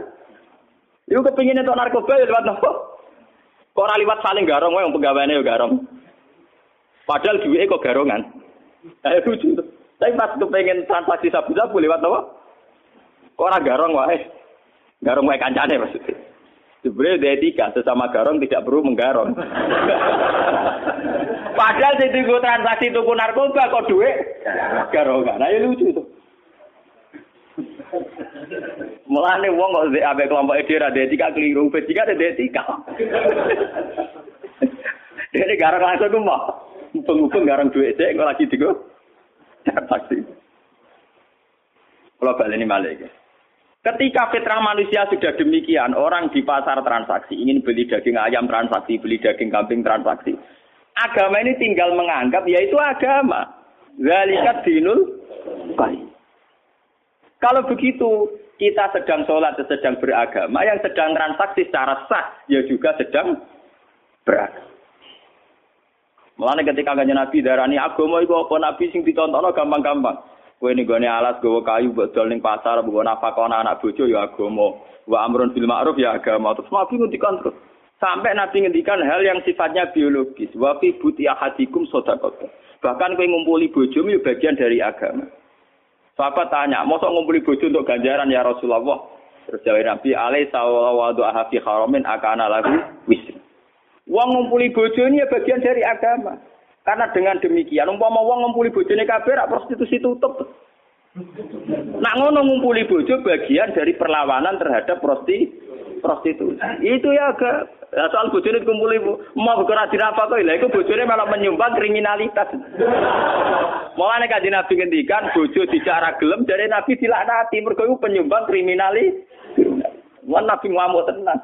Iku kepingin entuk narkoba ya lewat nopo? Kok ora liwat saling garong wae wong pegawaiane yo garong. Padahal duwike kok garongan. Ayo lucu. Tapi pas kepengen transaksi sabu-sabu lewat nopo? Kok ora garong wae. Garong wae kancane maksudnya. Sebenarnya dia etika, sesama garong tidak perlu menggarong. Padahal si tuku transaksi tuku narkoba kok duit garongan. Nah, ya lucu tuh. Mulane wong kok ambek kelompok ide ra etika keliru, etika ada etika. Dene garang langsung ku mau. Mumpung-mumpung garang duit sik kok lagi digo. Transaksi. Kalau balik ini malah Ketika fitrah manusia sudah demikian, orang di pasar transaksi ingin beli daging ayam transaksi, beli daging kambing transaksi. Agama ini tinggal menganggap yaitu agama. Zalikat dinul baik. Kalau begitu, kita sedang sholat, sedang beragama, yang sedang transaksi secara sah, ya juga sedang beragama. Mulanya ketika kanjeng Nabi darani agama itu apa Nabi sing ditontono gampang-gampang. Kowe ning gone alas gawa kayu mbok dol ning pasar mbok nafakon anak bojo ya agama. Wa amrun bil ma'ruf ya agama. Terus Nabi ngendikan terus. Sampai Nabi ngendikan hal yang sifatnya biologis. Wa fi buti ahadikum sedekah. Bahkan kowe ngumpuli bojomu ya bagian dari agama. Sahabat tanya, mosok ngumpuli bojo untuk ganjaran ya Rasulullah? Terus jawab Nabi, alai sawawadu ahafi haramin akana lagu wisri. Wong ngumpuli bojo ini ya bagian dari agama. Karena dengan demikian, umpama wong ngumpuli bojone kabeh rak prostitusi tutup. Nak ngono ngumpuli bojo bagian dari perlawanan terhadap prosti prostitusi. Itu ya agak ya soal bojone dikumpuli mau bergerak di apa kok lha iku bojone malah menyumbang kriminalitas. Mulane kanjeng Nabi ngendikan bojo dicara gelem dari Nabi dilaknati mergo iku penyumbang kriminalitas. Wan Nabi ngamuk tenan.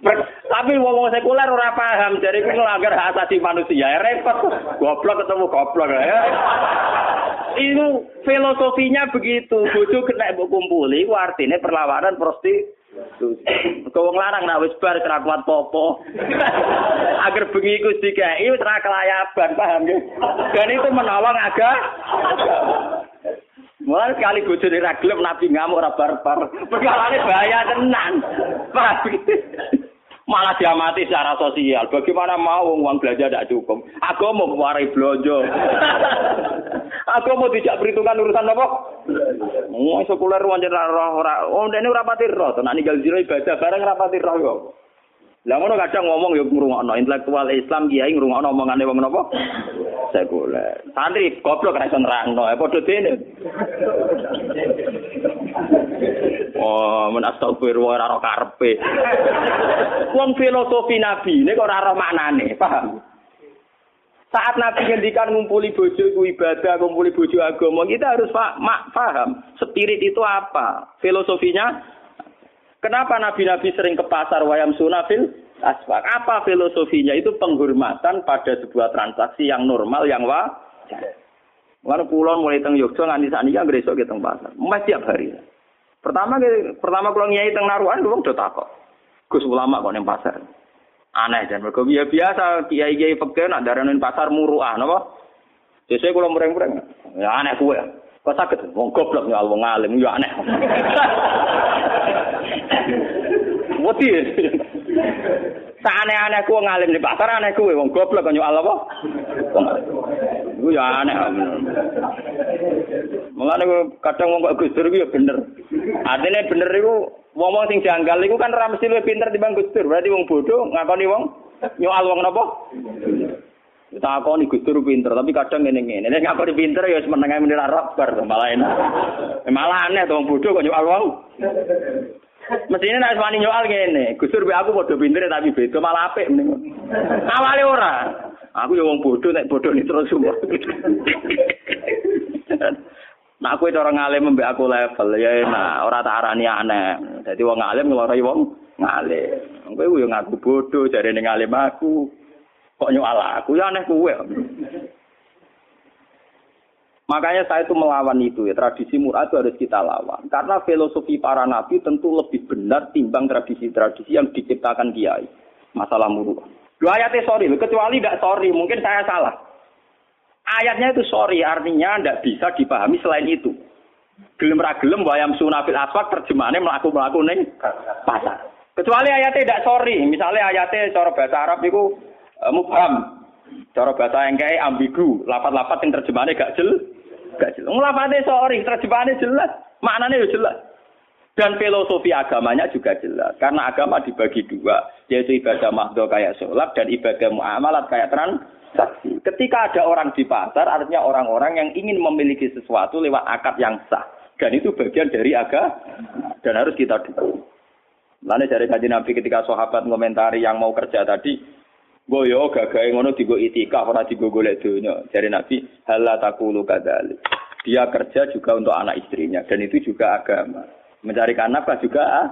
Tapi wong sekuler ora paham, jadi itu melanggar hak asasi manusia. Ya repot, goblok ketemu goblok ya. Itu filosofinya begitu. Bojo kena mbok kumpuli, ku artinya perlawanan prosti Kau larang nak wis bar kuat popo. Agar bengi iku dikai wis ora kelayaban, paham ya? Dan itu menolong agak Mulai sekali bojone ra gelem nabi ngamuk ora barbar. Perkarane bahaya tenan. Paham malah diamati secara sosial. Bagaimana mau uang belanja tidak cukup? Aku mau keluarai belanja. Aku mau tidak perhitungan urusan apa? Mau sekuler wajar roh ora. Oh, ini rapati roh. Tenan ninggal jiro ibadah bareng rapati roh kok. Lah ngono kadang ngomong ya ngrungokno intelektual Islam kiai ngrungokno omongane wong napa? Sekuler. Santri goblok ra iso nerangno, ya padha dene. Oh, men astagfirullah ora ora karepe. Wong filosofi Nabi ini kok ora maknane, paham? Saat Nabi ngendikan ngumpuli bojo iku ibadah, ngumpuli bojo agama, kita harus mak paham spirit itu apa, filosofinya. Kenapa nabi-nabi sering ke pasar wayam sunafil asfak? Apa filosofinya? Itu penghormatan pada sebuah transaksi yang normal, yang wajar. Lalu pulau mulai teng Yogyakarta nganti saat ini besok kita pasar, masih tiap hari. Pertama pertama kalau nyai teng naruhan wong do takok. Gus ulama kok ning pasar. Aneh dan mergo ya biasa kiai-kiai fikih nak daranin pasar muruah napa? Sesuk kula mureng-mureng. Ya aneh kuwe. Kok saged wong goblok ya wong alim ya aneh. Wati. Saane-aneh ku ngalim di pasar aneh kuwe wong goblok kok nyual apa? Wong Iku ya aneh. Mulane kadang wong kok Gus Dur ya bener. Artinya bener iku wong-wong sing janggal iku kan ora mesti luwih pinter timbang Gus Dur. Berarti wong bodoh ngakoni wong nyual wong napa? Takoni Gus Dur pinter, tapi kadang ngene-ngene. Nek ngakoni pinter ya wis meneng ae menira bar malah enak. Malah aneh to wong bodoh kok nyual wong. Mestinya nek wani nyual ngene, Gus Dur aku padha pinter tapi beda malah apik mending. Awale ora. Aku ya wong bodoh nek bodoh ni terus semua. Nah aku orang ngalim mbek aku level ya nah ora tak arani aneh. Jadi wong ngalim ngelorai wong ngalim. Kowe yo ngaku bodoh jare ning ngalim aku. Kok nyual aku ya aneh kowe. Makanya saya itu melawan itu ya tradisi murad itu harus kita lawan karena filosofi para nabi tentu lebih benar timbang tradisi-tradisi yang diciptakan kiai masalah muruah. Lu ayatnya sorry, kecuali tidak sorry, mungkin saya salah. Ayatnya itu sorry, artinya tidak bisa dipahami selain itu. Gelem ra gelem wayam sunafil aswak terjemahannya melaku melaku neng pasar. Kecuali ayatnya tidak sorry, misalnya ayatnya cara bahasa Arab itu e, mubham, cara bahasa yang kayak ambigu, lapat-lapat yang terjemahannya gak jelas, gak jelas. Ngelapatnya sorry, terjemahannya jelas, maknanya jelas. Dan filosofi agamanya juga jelas. Karena agama dibagi dua. Yaitu ibadah mahdoh kayak sholat dan ibadah muamalat kayak transaksi. Ketika ada orang di pasar, artinya orang-orang yang ingin memiliki sesuatu lewat akad yang sah. Dan itu bagian dari agama. Dan harus kita dukung. Lalu dari kaji Nabi ketika sahabat komentari yang mau kerja tadi, goyo gagai ngono digo itikaf ora digo golek donya. Dari Nabi, hala takulu kadali. Dia kerja juga untuk anak istrinya dan itu juga agama. Mencari nafkah juga ah.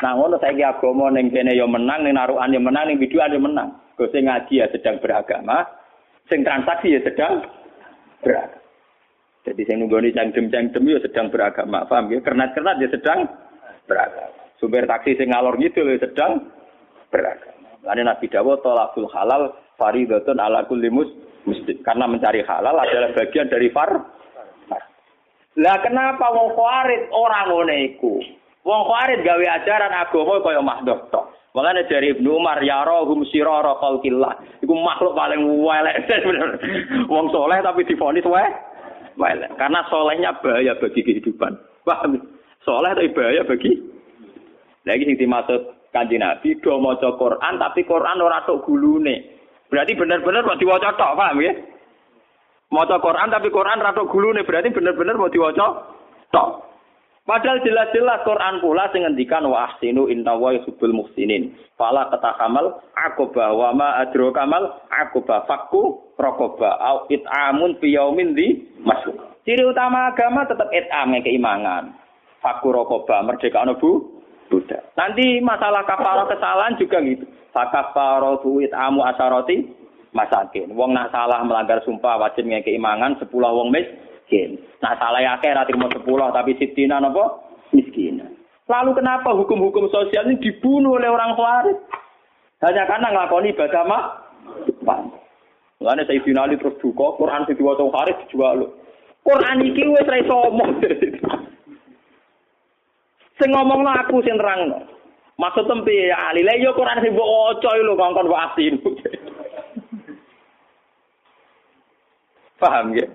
Nah ngono saiki agama ning kene ya menang, ning narukan ya menang, ning biduan ya menang. Go sing ngaji ya sedang beragama, sing transaksi ya sedang beragama. Jadi sing nunggoni cangdem-cangdem ya sedang beragama, paham ya? Kernat-kernat ya sedang beragama. Sumber taksi sing ngalor gitu ya sedang beragama. Lalu Nabi Dawud tolakul halal faridatun ala kulli muslim. Karena mencari halal adalah bagian dari far lah kenapa wong khawarid ora ngene iku? Wong khawarid gawe ajaran agama kaya mahdoh tok. Makanya dari Ibnu Umar ya rohum sirara khalqillah. Iku makhluk paling welek Wong soleh tapi difonis wae welek. Karena solehnya bahaya bagi kehidupan. Paham? Soleh tapi bahaya bagi lagi sing dimaksud kanji Nabi do maca Quran tapi Quran ora tok gulune. Berarti benar-benar kok diwaca tok, paham ya? Maca Quran tapi Quran rada gulune berarti bener-bener mau diwaca tok. Padahal jelas-jelas Quran pula sing ngendikan wa ahsinu inna wa yuhibbul muhsinin. Fala katakamal aqaba wa ma adro kamal aqaba fakku raqaba au it'amun fi yaumin di masuk. Ciri utama agama tetap it'am keimangan. Fakku raqaba merdeka bu budak. Nanti masalah kafarah kesalahan juga gitu. Fakafaratu it'amu asaroti masakin. Wong nak salah melanggar sumpah wajib ngekei mangan sepuluh wong miskin. Nak salah ya ra trimo sepuluh tapi sitina napa miskin. Lalu kenapa hukum-hukum sosial ini dibunuh oleh orang Khawarij? Hanya karena ngelakoni ibadah mah. Mulane Sayyidina Ali terus duka, Quran sing diwaca Khawarij dijual lho. Quran iki wis ra iso omong. Sing ngomongno aku sing nerangno. Maksud tempe ya Ali, lha yo Quran sing mbok waca lho kongkon. Paham ya?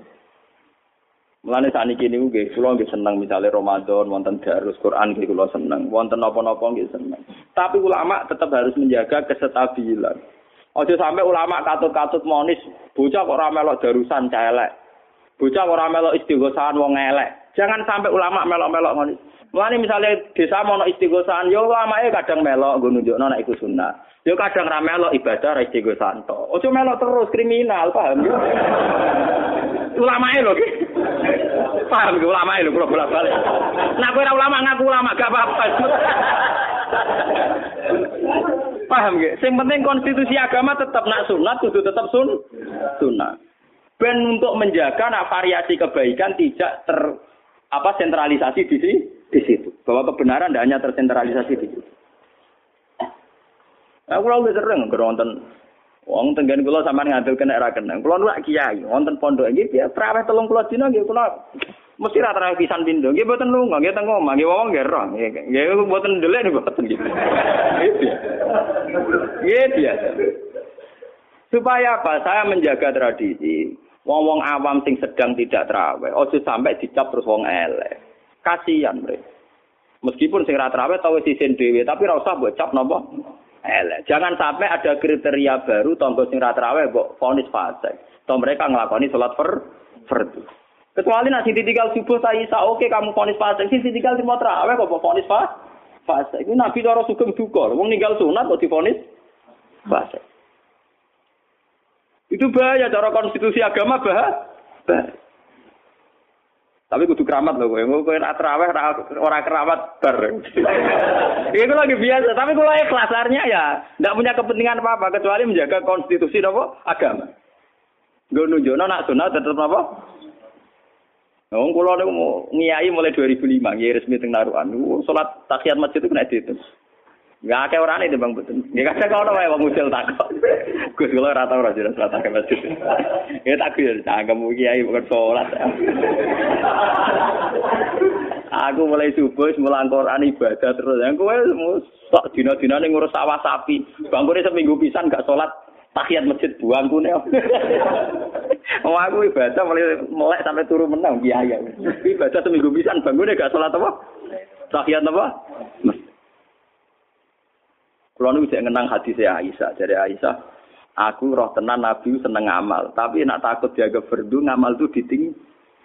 Mulane sakniki niku nggih kula nggih seneng misalnya Ramadan wonten darus Quran nggih kula seneng, wonten napa-napa nggih seneng. Tapi ulama tetap harus menjaga kesetabilan. Ojo sampai ulama katut-katut monis bocah kok ora melok darusan celek. Bocah kok ora melok istighosahan wong elek. Jangan sampai ulama melok-melok ngono. Mulane misalnya desa mau istighosahan yo ulamae kadang melok nggo nunjukno nek iku sunnah. Yo kadang ra melok ibadah ra istigo santo. Ojo melok terus kriminal, paham ya? ulama lho ki. Paham ki ulama lho kula bolak-balik. Nah kowe ora ulama ngaku ulama gak apa-apa. Paham ki? Sing penting konstitusi agama tetap nak sunat kudu tetap sun sunat. Ben untuk menjaga nak variasi kebaikan tidak ter apa sentralisasi di, di situ. Bahwa kebenaran tidak hanya tersentralisasi di situ. Nah, kalau udah sering wonten wong tenggen kula sampean ngambil kena ra kenang. Kula nuwak kiai wonten pondok iki dia traweh 30 dina nggih kula mesti ra traweh pisan pindho. Nggih mboten lunga, nggih teng omah, nggih wong nggih roh. Nggih mboten ndelek mboten gitu. Nggih biasa. Supaya apa? Saya menjaga tradisi. Wong-wong awam sing sedang tidak terawih, ojo sampai dicap terus wong elek. Kasihan mereka. Meskipun sing ra terawih tau sisin dhewe, tapi usah mbok cap napa elek. Jangan sampai ada kriteria baru tonggo sing ra traweh mbok vonis fase. Toh mereka ngelakoni sholat fer fardu. Kecuali nasi ditinggal subuh saya isa oke kamu vonis fase. Sing ditinggal mau traweh kok vonis fase. Ini Nabi cara sugeng duka. Wong ninggal sunat kok divonis fase. Itu bahaya cara konstitusi agama bahaya. Tapi kudu keramat loh, kowe kowe nak terawih ora keramat ber. Itu lagi biasa, tapi kalau ikhlas artinya ya tidak punya kepentingan apa-apa kecuali menjaga konstitusi nopo agama. Gue nunjukno nak sunat tetap apa? Wong kula niku ngiyai mulai 2005, ngiyai resmi teng Narukan. Salat tahiyat masjid itu kena dihitung. Enggak akeh orane timbang boten. Ya kadang ono wae wong usil takok. Gus kula ora tau ora jelas rata ke masjid. Ya tak ya cangkem kiai bukan salat. Aku mulai subuh mulang Quran ibadah terus. Yang kowe sok dina-dinane ngurus sawah sapi. Bangkune seminggu pisan gak salat tahiyat masjid buangku nih. Oh aku ibadah mulai melek sampai turun menang biaya. Ibadah seminggu pisan bangkune gak salat apa? Tahiyat apa? Masjid. Kulo niku jek ngenang hadis Aisyah, dari Aisyah, aku roh tenan Nabi seneng ngamal, tapi nak takut jaga berdu ngamal itu diting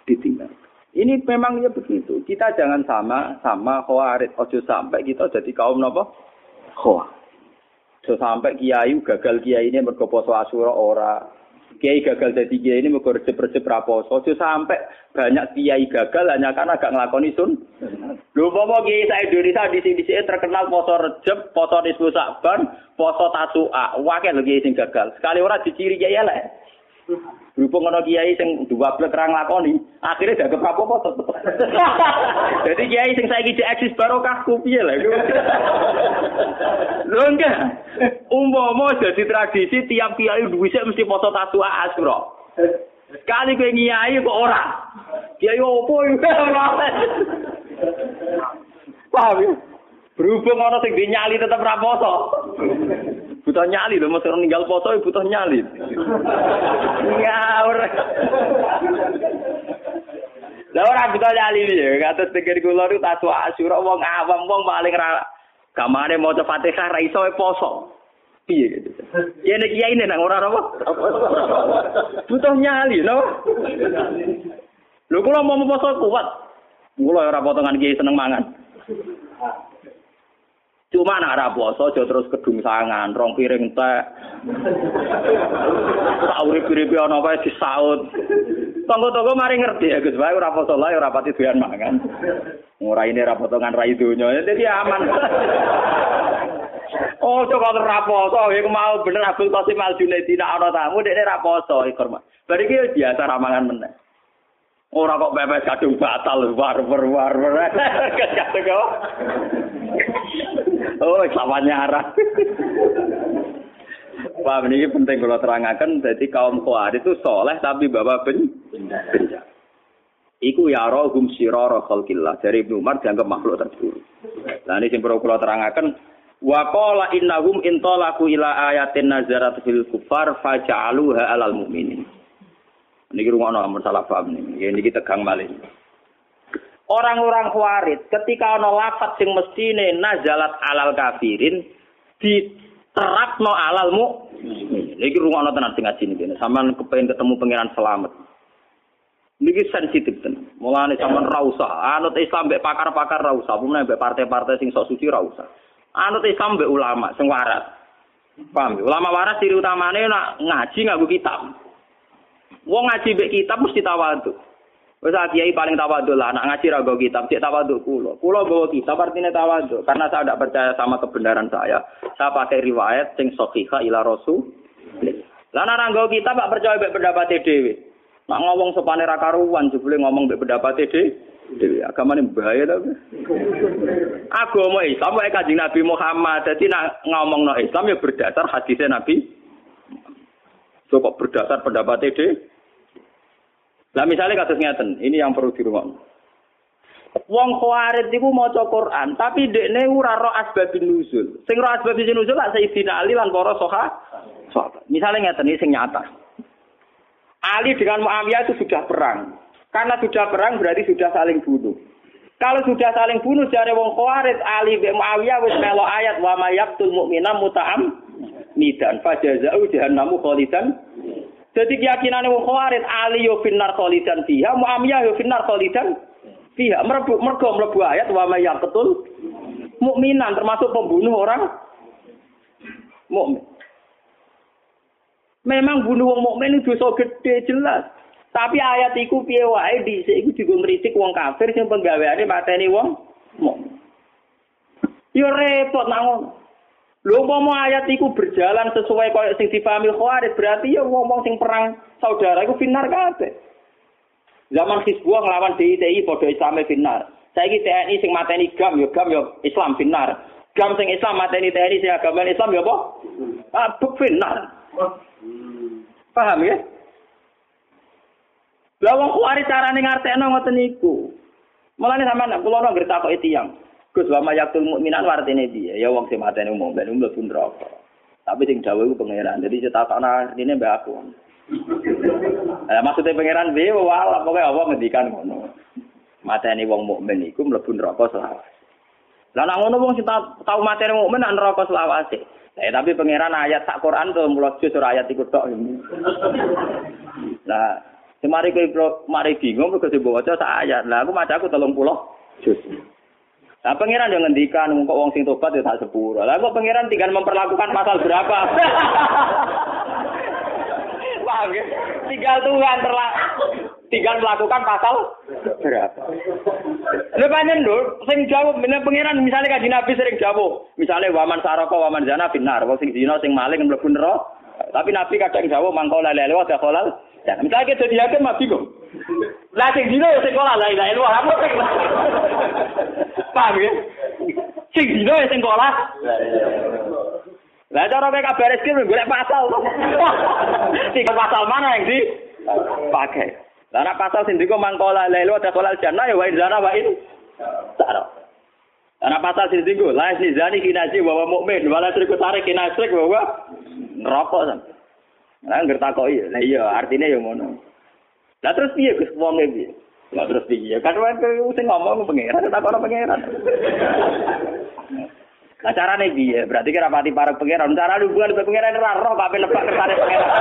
ditinggal. Ini memang ya begitu. Kita jangan sama sama khawarid. Ojo sampai kita jadi kaum nopo khawarid. Ojo sampai kiai gagal kiai ini mergo poso Asyura ora. Kiai gagal jadi kiai ini mergo recep-recep raposo. Ojo sampai banyak kiai gagal hanya karena gak ngelakoni sun. Lho popo kiai saya Indonesia di sini sini terkenal poso recep, poso nisfu sakban, poso tasu'a. Wakil lho kiai sing gagal. Sekali ora diciri kiai elek. Berhubung ana kiai sing dua blek ra nglakoni, akhirnya gak apa-apa tetep. Jadi kiai sing saiki cek eksis barokah ku piye lha. Lho enggak. Umpama jadi tradisi tiap kiai duwe mesti poso tasua asura. Sekali kowe ngiyai kok ora. Kiai opo iki? Paham ya? Berhubung ana sing dinyali tetep ra poso. Butuh nyali lho mesti ninggal poso butuh nyali. Ngawur. Lah ora butuh nyali ya. Kados pikir kula niku taswa asyura wong awam wong paling ra gamane maca Fatihah ra iso poso. Piye gitu. Ya nek kiai nang ora apa butuh nyali no lho kula mau poso kuat. Kula ora potongan kiai seneng mangan Cuma nak ora poso aja terus kedung sangan, rong piring teh. Tak urip-uripe ana wae disaut. Tonggo-tonggo mari ngerti ya Gus, wae ora poso lah ora pati doyan mangan. Ora ini ora potongan rai donya, jadi aman. Oh, coba ora poso, iku mau bener Abdul Qasim Al Junaidi nak ana tamu dekne ora poso iku. Bari iki biasa ramangan meneh. Ora kok pepes kadung batal war war war. Kadung kok. Oh, sama nyarah. Paham ini penting kalau terangkan. Jadi kaum kuat itu soleh tapi bawa ben benjak. Iku ya rohum siroro khalqillah. Dari Ibnu Umar dianggap makhluk terburuk. Nah ini yang perlu kalau terangkan. Wa qala innahum intolaku ila ayatin nazarat fil kufar faja'aluha alal mu'minin. Ini rumah masalah paham ini. Ini kita tegang malih. Orang-orang khawarid ketika ana lafaz sing mestine nazalat alal kafirin diterapno alal mukmin. Iki rungokno tenan sing ngaji niki. Sampeyan kepengin ketemu pangeran selamat. Niki sensitif tenan. Mulane sampean ra usah anut Islam mbek pakar-pakar ra usah, mbek partai-partai sing sok suci ra usah. Anut Islam mbek ulama sing waras. Paham? Ulama waras ciri utamane nak ngaji nganggo kitab. Wong ngaji mbek kitab mesti tawadhu. Wes kiai paling tawadhu lah, anak ngaji rago kitab, cek tawadhu kulo. Kulo bawa kitab artinya tawadhu, karena saya tidak percaya sama kebenaran saya. Saya pakai riwayat sing sahihah ila rasul. Lah nek nggo kitab gak percaya mbek pendapat dhewe. Nak ngomong sopane ra karuan jebule ngomong mbek pendapat dhewe. Agamane bahaya ta. Agama Islam wae Kanjeng Nabi Muhammad. Dadi nak ngomongno Islam ya berdasar hadisnya Nabi. Kok berdasar pendapat dhewe? Nah misalnya kasus ngeten, ini yang perlu di rumah. Wong khawarid iku maca Quran, tapi dekne ora ro asbabun nuzul. Sing ro asbabun nuzul lak Sayyidina Ali lan para sahabat. Misalnya ngeten ini sing nyata. Ali dengan Muawiyah itu sudah perang. Karena sudah perang berarti sudah saling bunuh. Kalau sudah saling bunuh jare wong khawarid Ali bin Muawiyah wis melo ayat wa mayaqtul mu'mina muta'am nidan fajazau jahannamu khalidan jadi keyakinan wong Khawarij Ali yo finnar khalidan fiha, Muawiyah yo finnar khalidan fiha. Merbu mergo mlebu ayat wa may yaqtul mukminan termasuk pembunuh orang mukmin. Memang bunuh wong mukmin itu dosa gede jelas. Tapi ayat iku piye wae dhisik iku digo ngritik wong kafir sing penggaweane mateni wong mukmin. Yo repot nang ngono. Lho umpama ayat iku berjalan sesuai kaya sing dipahami Khawarij, berarti ya ngomong sing perang saudara iku finar kabeh. Zaman Hizbullah nglawan DITI padha Islame finar. Saiki TNI sing mateni GAM ya GAM ya Islam finar. seragam sing Islam mateni TNI sing agama Islam ya apa? Ah, benar. Paham ya? Lah wong kuwi carane ngartekno ngoten niku. Mulane sampean kula ora ngerti kok tiyang. Gus wa mayatul mukminan wartine piye? Ya wong sing mateni umum ben mlebu neraka. Tapi sing dawuh iku pangeran. Jadi cetakana ini mbak aku. Lah maksudnya pangeran piye wala pokoke apa ngendikan ngono. Mateni wong mukmin iku mlebu neraka selawase. Lah nak ngono wong sing tau mateni mukmin nak neraka selawase. Eh tapi pangeran ayat sak Quran tuh mulut jus ayat iku tok. Lah Semari kowe mari bingung kok sing baca sak ayat. Lah aku maca aku 30 juz. Lah pangeran yang ngendikan kok wong sing tobat ya tak sepuro. Lah kok pangeran tinggal memperlakukan pasal berapa? Paham ya? Tinggal Tuhan terlak tinggal melakukan pasal berapa? Lha panjen lho, sing jawab bener pangeran misalnya kaji Nabi sering jawab, misalnya waman saraka waman zina binar, wong sing zina sing maling mlebu neraka. Tapi Nabi kadang jawab mangko lele wa dakhalal Ya, misalnya kita jadi hakim mah bingung. Lah sing dino sing sekolah la ilaha illallah apa sing. Paham ya? Sing dino ya sing sekolah. Lah cara kowe kabar rezeki golek pasal. Tiga pasal mana yang di pakai? Lah nek pasal sing diko mangkola lelo ada kolal jannah ya wa zana wa in. Ana pasal sing diko la zani kinaji wa mukmin wala triku tarik kinasrik wa neraka kok iya. Lah iya, artinya ya ngono. Lah terus piye Gus wong piye? Lah terus piye? Kan wae sing ngomong pangeran tak ora pangeran. Lah carane piye? Berarti kira pati para pangeran. Cara hubungan dengan pangeran ora roh kok lebak kersane pangeran.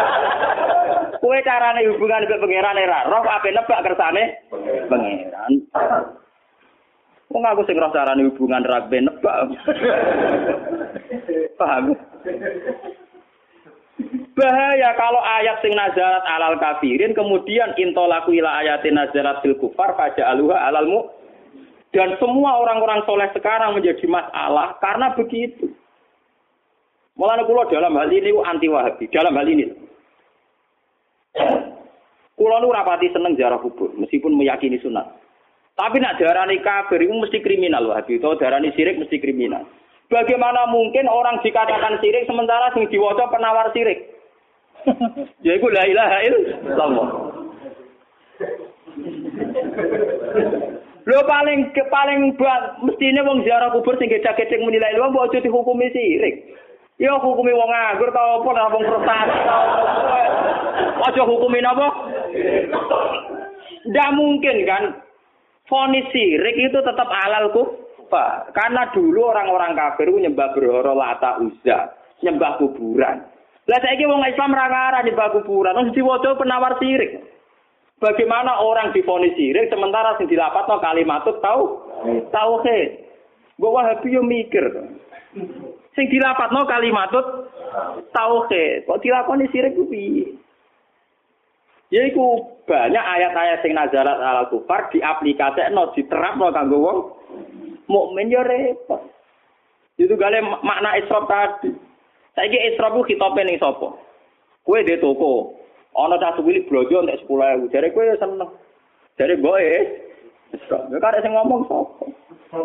Kue carane hubungan dengan pangeran ora roh kok lebak kersane pangeran. Wong aku sing roh carane hubungan ra nebak. Paham? Bahaya kalau ayat sing nazarat alal kafirin kemudian intolaku ila ayatin nazarat fil kufar pada aluha alalmu dan semua orang-orang soleh sekarang menjadi masalah karena begitu. Mulanya kulo dalam hal ini anti wahabi dalam hal ini. Kulo nu rapati seneng jarah kubur meskipun meyakini sunat. Tapi nak darani kafir itu mesti kriminal wahabi atau darani sirik mesti kriminal. Bagaimana mungkin orang dikatakan sirik sementara sing diwaca penawar sirik? ya iku la ilaha illallah. Lho paling ke paling mestine wong ziarah kubur sing gecek-gecek muni la ilaha mbok aja dihukumi sirik. Ya hukumi wong nganggur ta apa ta wong prestasi ta Aja hukumi napa? Ndak mungkin kan fonis sirik itu tetap halal Karena dulu orang-orang kafir nyembah berhala lata uzza, nyembah kuburan. Lah saiki wong Islam ra ngarah nyembah kuburan, wong diwaca penawar sirik. Bagaimana orang difonis sirik sementara sing dilapatno kalimat tau tauhid. Mbok Wahabi yo mikir. Sing dilapatno kalimat tauhid. Kok dilakoni sirik ku piye? Yaiku banyak ayat-ayat sing nazarat ala kufar diaplikasekno diterapno kanggo wong mukmin yo repot. Itu gale makna israf tadi. Saiki Isra ku khitope ning sapa? Kowe dhe toko. Ana cah suwili blojo entek 10000. Jare kowe seneng. Jare mboke Isra. Ya karek sing ngomong sapa?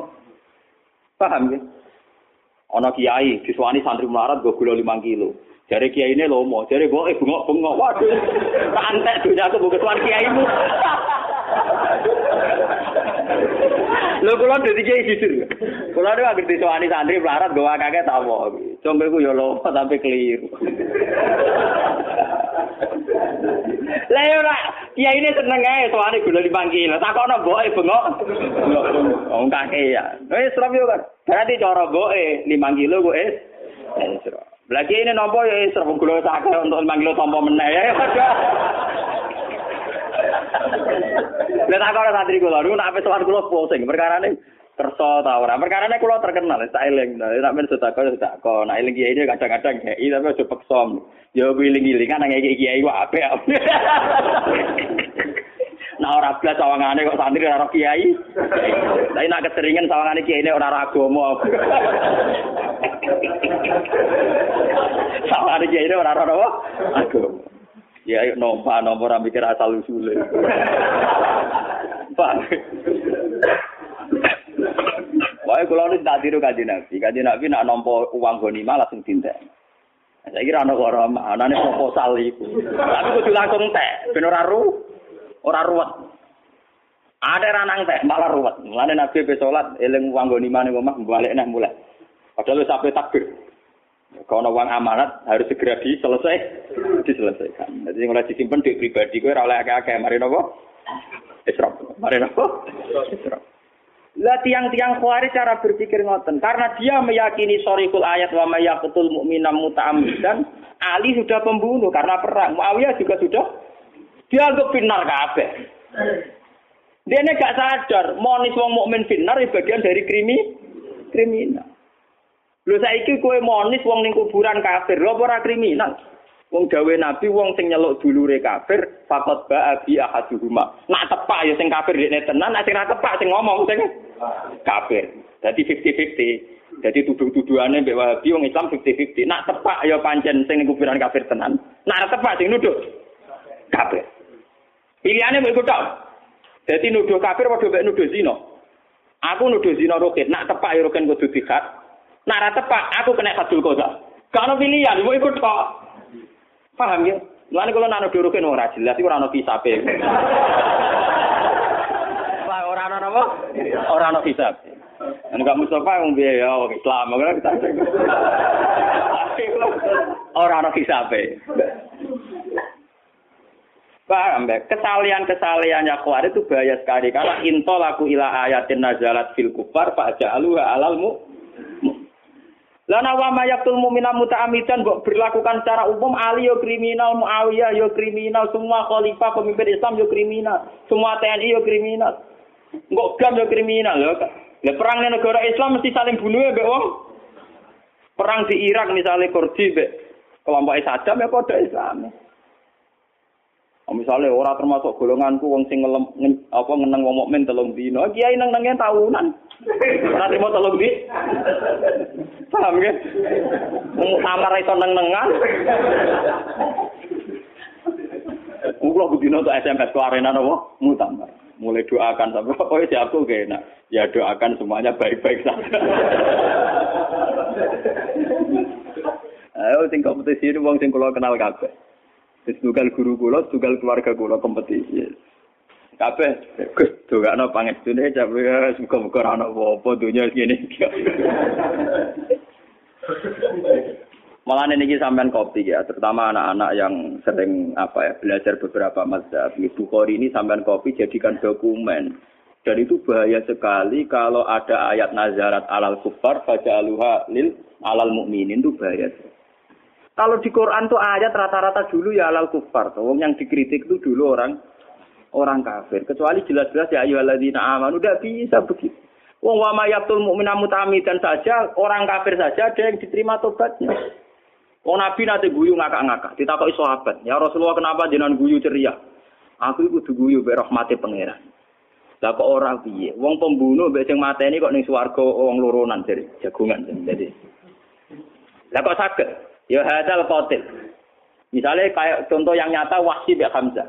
Paham ya? Ana kiai disuwani santri melarat go gula 5 kilo. Jare kiai ini lomo, jare gue eh bengok bengok, waduh, antek dunia aku bukan kiaimu. Lho kula dadi kiai jujur. Kula niku anggere disowani santri melarat gawa kakek tak apa. Combe ku yo lopo sampe keliru. Lah yo ora kiai ini seneng ae sowani gula dipanggil. Takono mboke bengok. Wong kakek ya. Wis serap yo kan. Berarti cara mboke 5 kilo es. Lagi ini nopo ya serap gula sakit untuk 5 kilo tompo meneh ya. Lah tak ora santri kula niku nek sowan kula pusing perkarane kersa ta ora. Perkarane kula terkenal tak eling. Nek men sedekah sedekah. Nek eling kiai kadang-kadang kiai tapi aja peksa. Ya wiling-wilingan nang kiai kiai wae apik. Nah ora blas sawangane kok santri ora kiai. Tapi nak keseringan sawangane kiai ini ora agama. Sawangane kiai ora ora agama. Ya ayo nomor ora mikir asal usule. Pak. Pokoknya kalau ini tak tiru kaji nabi. Kaji nabi nak nompo uang gonima langsung tindak. Saya kira anak orang anak ini proposal itu. Tapi kudu langsung teh. Ben ora ru, ora ruwet. Ada ranang teh malah ruwet. Mulane nabi be salat eling uang gonima ning omah balik nah mulai. Padahal sampai takbir. Kalau uang amanat harus segera diselesai, diselesaikan. Jadi mulai disimpan di pribadi, gue oleh agak-agak, mari nopo, isrop, mari nopo, isrop. Lah tiang-tiang kuari cara berpikir ngoten, karena dia meyakini sorikul ayat wa mayakutul mu'minam muta'amidan, Ali sudah pembunuh karena perang, Muawiyah juga sudah dianggap finar kabeh. Dia ini gak sadar, monis wong mukmin finar bagian dari krimi, kriminal. Lho saiki kowe monis wong ning kuburan kafir, lho ora kriminal. Wong gawe nabi wong sing nyeluk dulure kafir, fakot ba abi ahaduhuma. Nak tepak ya sing kafir dekne tenan, sing ora tepak sing ngomong sing kafir. Dadi 50-50. Jadi tuduh-tuduhane mbek Wahabi wong Islam 50-50. Nak tepak ya pancen sing ning kuburan kafir tenan. Nak ora tepak sing nuduh kafir. Pilihane mbek tok. Dadi nuduh kafir padha mbek nuduh zina. Aku nuduh zina roket, nak tepak ya roken kudu dikhat. Nak ra tepak, aku kena hadul kosa. Gak ono pilihan, mau ikut kok. Paham ya? Mulane kula nak nuduh roken ora jelas iku ora ono kisabe. Lah ora ono apa? Ora ono hisab. Enggak Mustafa wong piye ya wong Islam ora kita. Ora ono hisabe. Paham ya? Kesalian-kesalian Yakwar itu bahaya sekali. Karena intol aku ila ayatin nazalat fil kufar pak ja'aluha alal mu. Lana wa mayaktul mu'mina muta'amidan mbok berlakukan secara umum Ali yo kriminal, Muawiyah yo kriminal, semua khalifah pemimpin Islam yo kriminal, semua TNI yo kriminal. Mbok gam yo kriminal lho. Lah perang ning negara Islam mesti saling bunuh ya mbek wong. Perang di Irak misalnya Kurdi mbek kelompok Saddam ya padha Islam. Oh, misalnya orang termasuk golonganku wong sing ngelem apa ngeneng wong mukmin telung dino, kiai nang nangnya tahunan. Ora trimo telung di. Paham ya? Amar iso neng-nengan. Kulo kudino untuk SMS ke arena nopo mutamar. Mulai doakan sampai pokoknya si aku kayak enak. Ya doakan semuanya baik-baik saja. Ayo sing kompetisi wong sing kula kenal kabeh. Tugal guru kula, tugal keluarga kula kompetisi. Kabeh Gus dongakno pangestune capek muga-muga ora ana apa-apa donya ngene iki. Malah niki sampean kopi ya, terutama anak-anak yang sering apa ya belajar beberapa mazhab. Bukhari ini sampean kopi jadikan dokumen. Dan itu bahaya sekali kalau ada ayat nazarat alal kufar baca aluha lil alal mukminin itu bahaya. Kalau di Quran tuh ayat rata-rata dulu ya alal kufar. Tuh. Yang dikritik itu dulu orang orang kafir. Kecuali jelas-jelas ya ayyuhalladzina amanu udah bisa begitu. Wong wa mayyatul mu'mina mutamidan saja, orang kafir saja ada yang diterima tobatnya. Wong Nabi nanti guyu ngakak-ngakak, ditakoki sahabat, "Ya Rasulullah kenapa jenengan guyu ceria?" Aku iku kudu guyu be pangeran. Lah kok ora piye? Wong pembunuh mbek sing mateni kok ning swarga wong loronan jadi jagungan jadi. Lah kok saged? Ya hadal qatil. Misalnya kayak contoh yang nyata Wahsi bin Hamzah.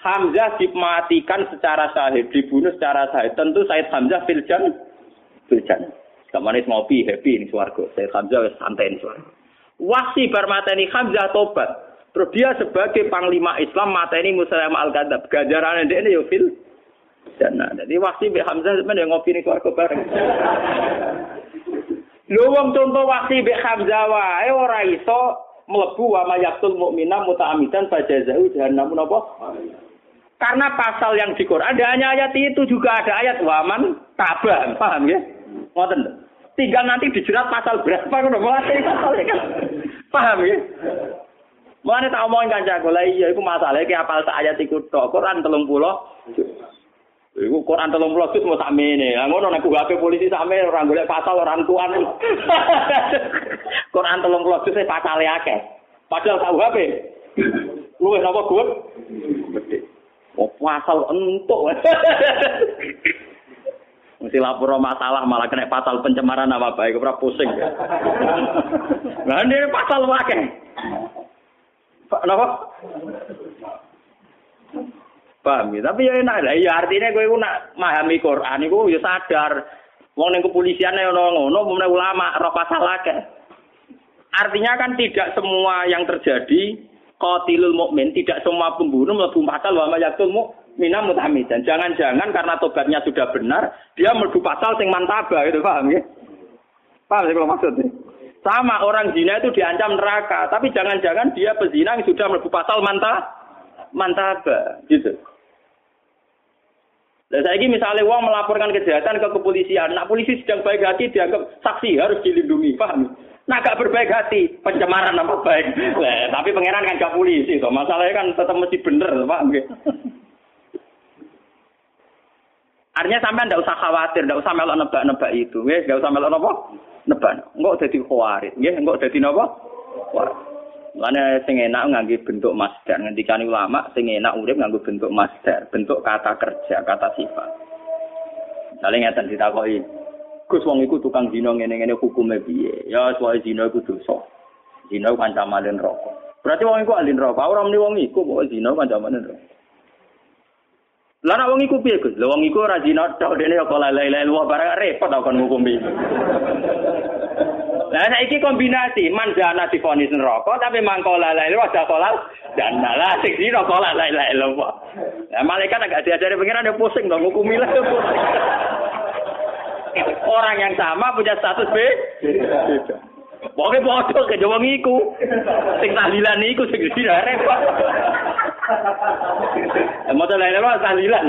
Hamzah dimatikan secara sahih, dibunuh secara sahih. Tentu Said Hamzah filjan, filjan. Ke mana ngopi happy ini suarga. Said Hamzah santai ini suarga. Wasi bar mateni Hamzah tobat. Terus dia sebagai panglima Islam mateni Musailamah al-Kadzab. Gajaran dia ini yo fil jannah. Jadi wasi be Hamzah sebenarnya ngopi ini suarga bareng. Lho wong contoh wasi be Hamzah wae ora iso mlebu wa mayaqtul mukmina muta'amidan fajazau jahannam napa? Karena pasal yang di Quran ada hanya ayat itu juga ada ayat waman tabah, paham ya? Ngoten. Tinggal nanti dijerat pasal berapa ngono mulai pasal kan. Paham ya? Mulane tak omongin kancaku, lah iya iku masalah iki apal sak ayat iku tok. Quran 30. Iku Quran 30 juz mau sakmene. Lah ngono nek HP polisi sakmene ora golek pasal ora tuan. Quran 30 juz e pasale akeh. Padahal tahu HP. Luwih napa gue? Gede. Oh, pasal entuk. Mesti lapor masalah malah kena pasal pencemaran nama baik, ora pusing. Nah, ini pasal wakil. Kenapa? Paham ya? Tapi ya enak lah. Ya artinya gue nak memahami Quran itu ya sadar Wong ning kepolisian ono ngono, mulai ulama roh pasal. Artinya kan tidak semua yang terjadi qatilul mukmin, tidak semua pembunuh mlebu pasal wa mayatul mukmina mutamidan. Jangan-jangan karena tobatnya sudah benar, dia mlebu pasal sing mantaba gitu, paham ya? Paham sih kalau maksudnya? Sama orang zina itu diancam neraka, tapi jangan-jangan dia pezina yang sudah mlebu pasal manta mantaba gitu. Saya ini misalnya uang melaporkan kejahatan ke kepolisian, nah polisi sedang baik hati dianggap saksi harus dilindungi, paham? Nah gak berbaik hati, pencemaran nama baik. Tapi pangeran kan gak polisi, toh. masalahnya kan tetap mesti bener, paham? Artinya sampai ndak usah khawatir, ndak usah melok nebak-nebak itu, nggak usah melok apa? Nebak. Enggak jadi khawatir, enggak jadi apa? Khawatir. Mana sing enak ngangge bentuk masdar. Ngendikane ulama sing enak urip nganggo bentuk masdar, bentuk kata kerja, kata sifat. Saling ngeten ditakoki. Gus wong iku tukang zina ngene-ngene hukume piye? Ya soal zina iku dosa. Zina kancaman rokok. Berarti wong iku alin rokok. Ora muni wong iku kok zina kancaman rokok. Lah nek wong iku piye Gus? Lah wong iku ora zina tok dene kok lele-lele wae barang repot kon ngukumi. Lah saiki kombinasi manjana difonis neraka tapi mangko la ilaha kolal dan lah sing dina kolal la ilaha illallah. Lah malaikat agak diajari pengiran dia pusing dong hukumi lah Orang yang sama punya status B. Pokoknya bodoh ke Jawa ngiku. Sing tahlilan iku sing dina repot. Mau tahlilan tahlilan.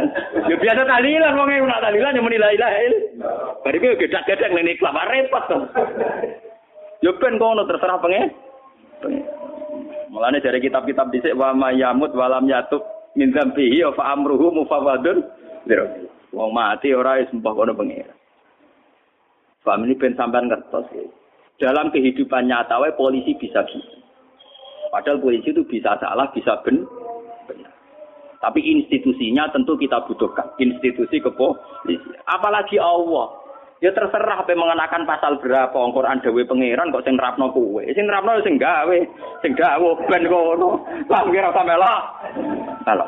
Ya biasa tahlilan wong nak tahlilan yang muni la ilaha illallah. Bariku gedak-gedak ngene kelapa repot to. Yo ben kono terserah pengen. Mulane dari kitab-kitab dhisik wa mayamut walam yatub min dzambihi fa amruhu mufawadun Wong mati ora wis mbah kono pengen. Paham ini ben sampean ngertos ya. Dalam kehidupan nyata wae polisi bisa gitu. Padahal polisi itu bisa salah, bisa ben. Tapi institusinya tentu kita butuhkan. Institusi kepolisian. Apalagi Allah. Ya terserah apa mengenakan pasal berapa wong Quran dawuh pangeran kok sing nerapno kowe. Sing nerapno sing gawe, sing dawuh ben kono. Lah kira sampe lah. Salah.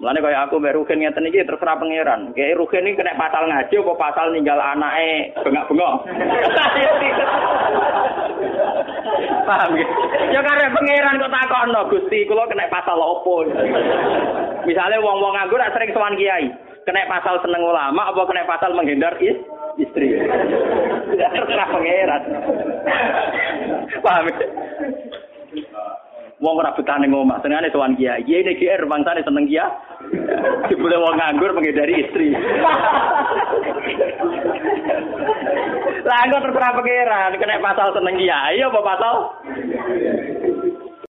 Mulane kaya aku mbek Ruhin ngeten iki terserah pangeran. Kayak Ruhin iki kena pasal ngaji apa pasal ninggal anake bengak-bengok. Paham ya? Ya karena pangeran kok takokno Gusti, kula kena pasal opo. Misalnya wong-wong nganggur sering sowan kiai kena pasal seneng ulama apa kena pasal menghindar is, istri. Terserah pangeran. Paham? Wong ora betah ning omah, senengane tuan kiai. Kiai ini GR bangsane seneng kiai. Dibule wong nganggur menghindari istri. Lah engko terserah pangeran, kena pasal seneng kiai apa pasal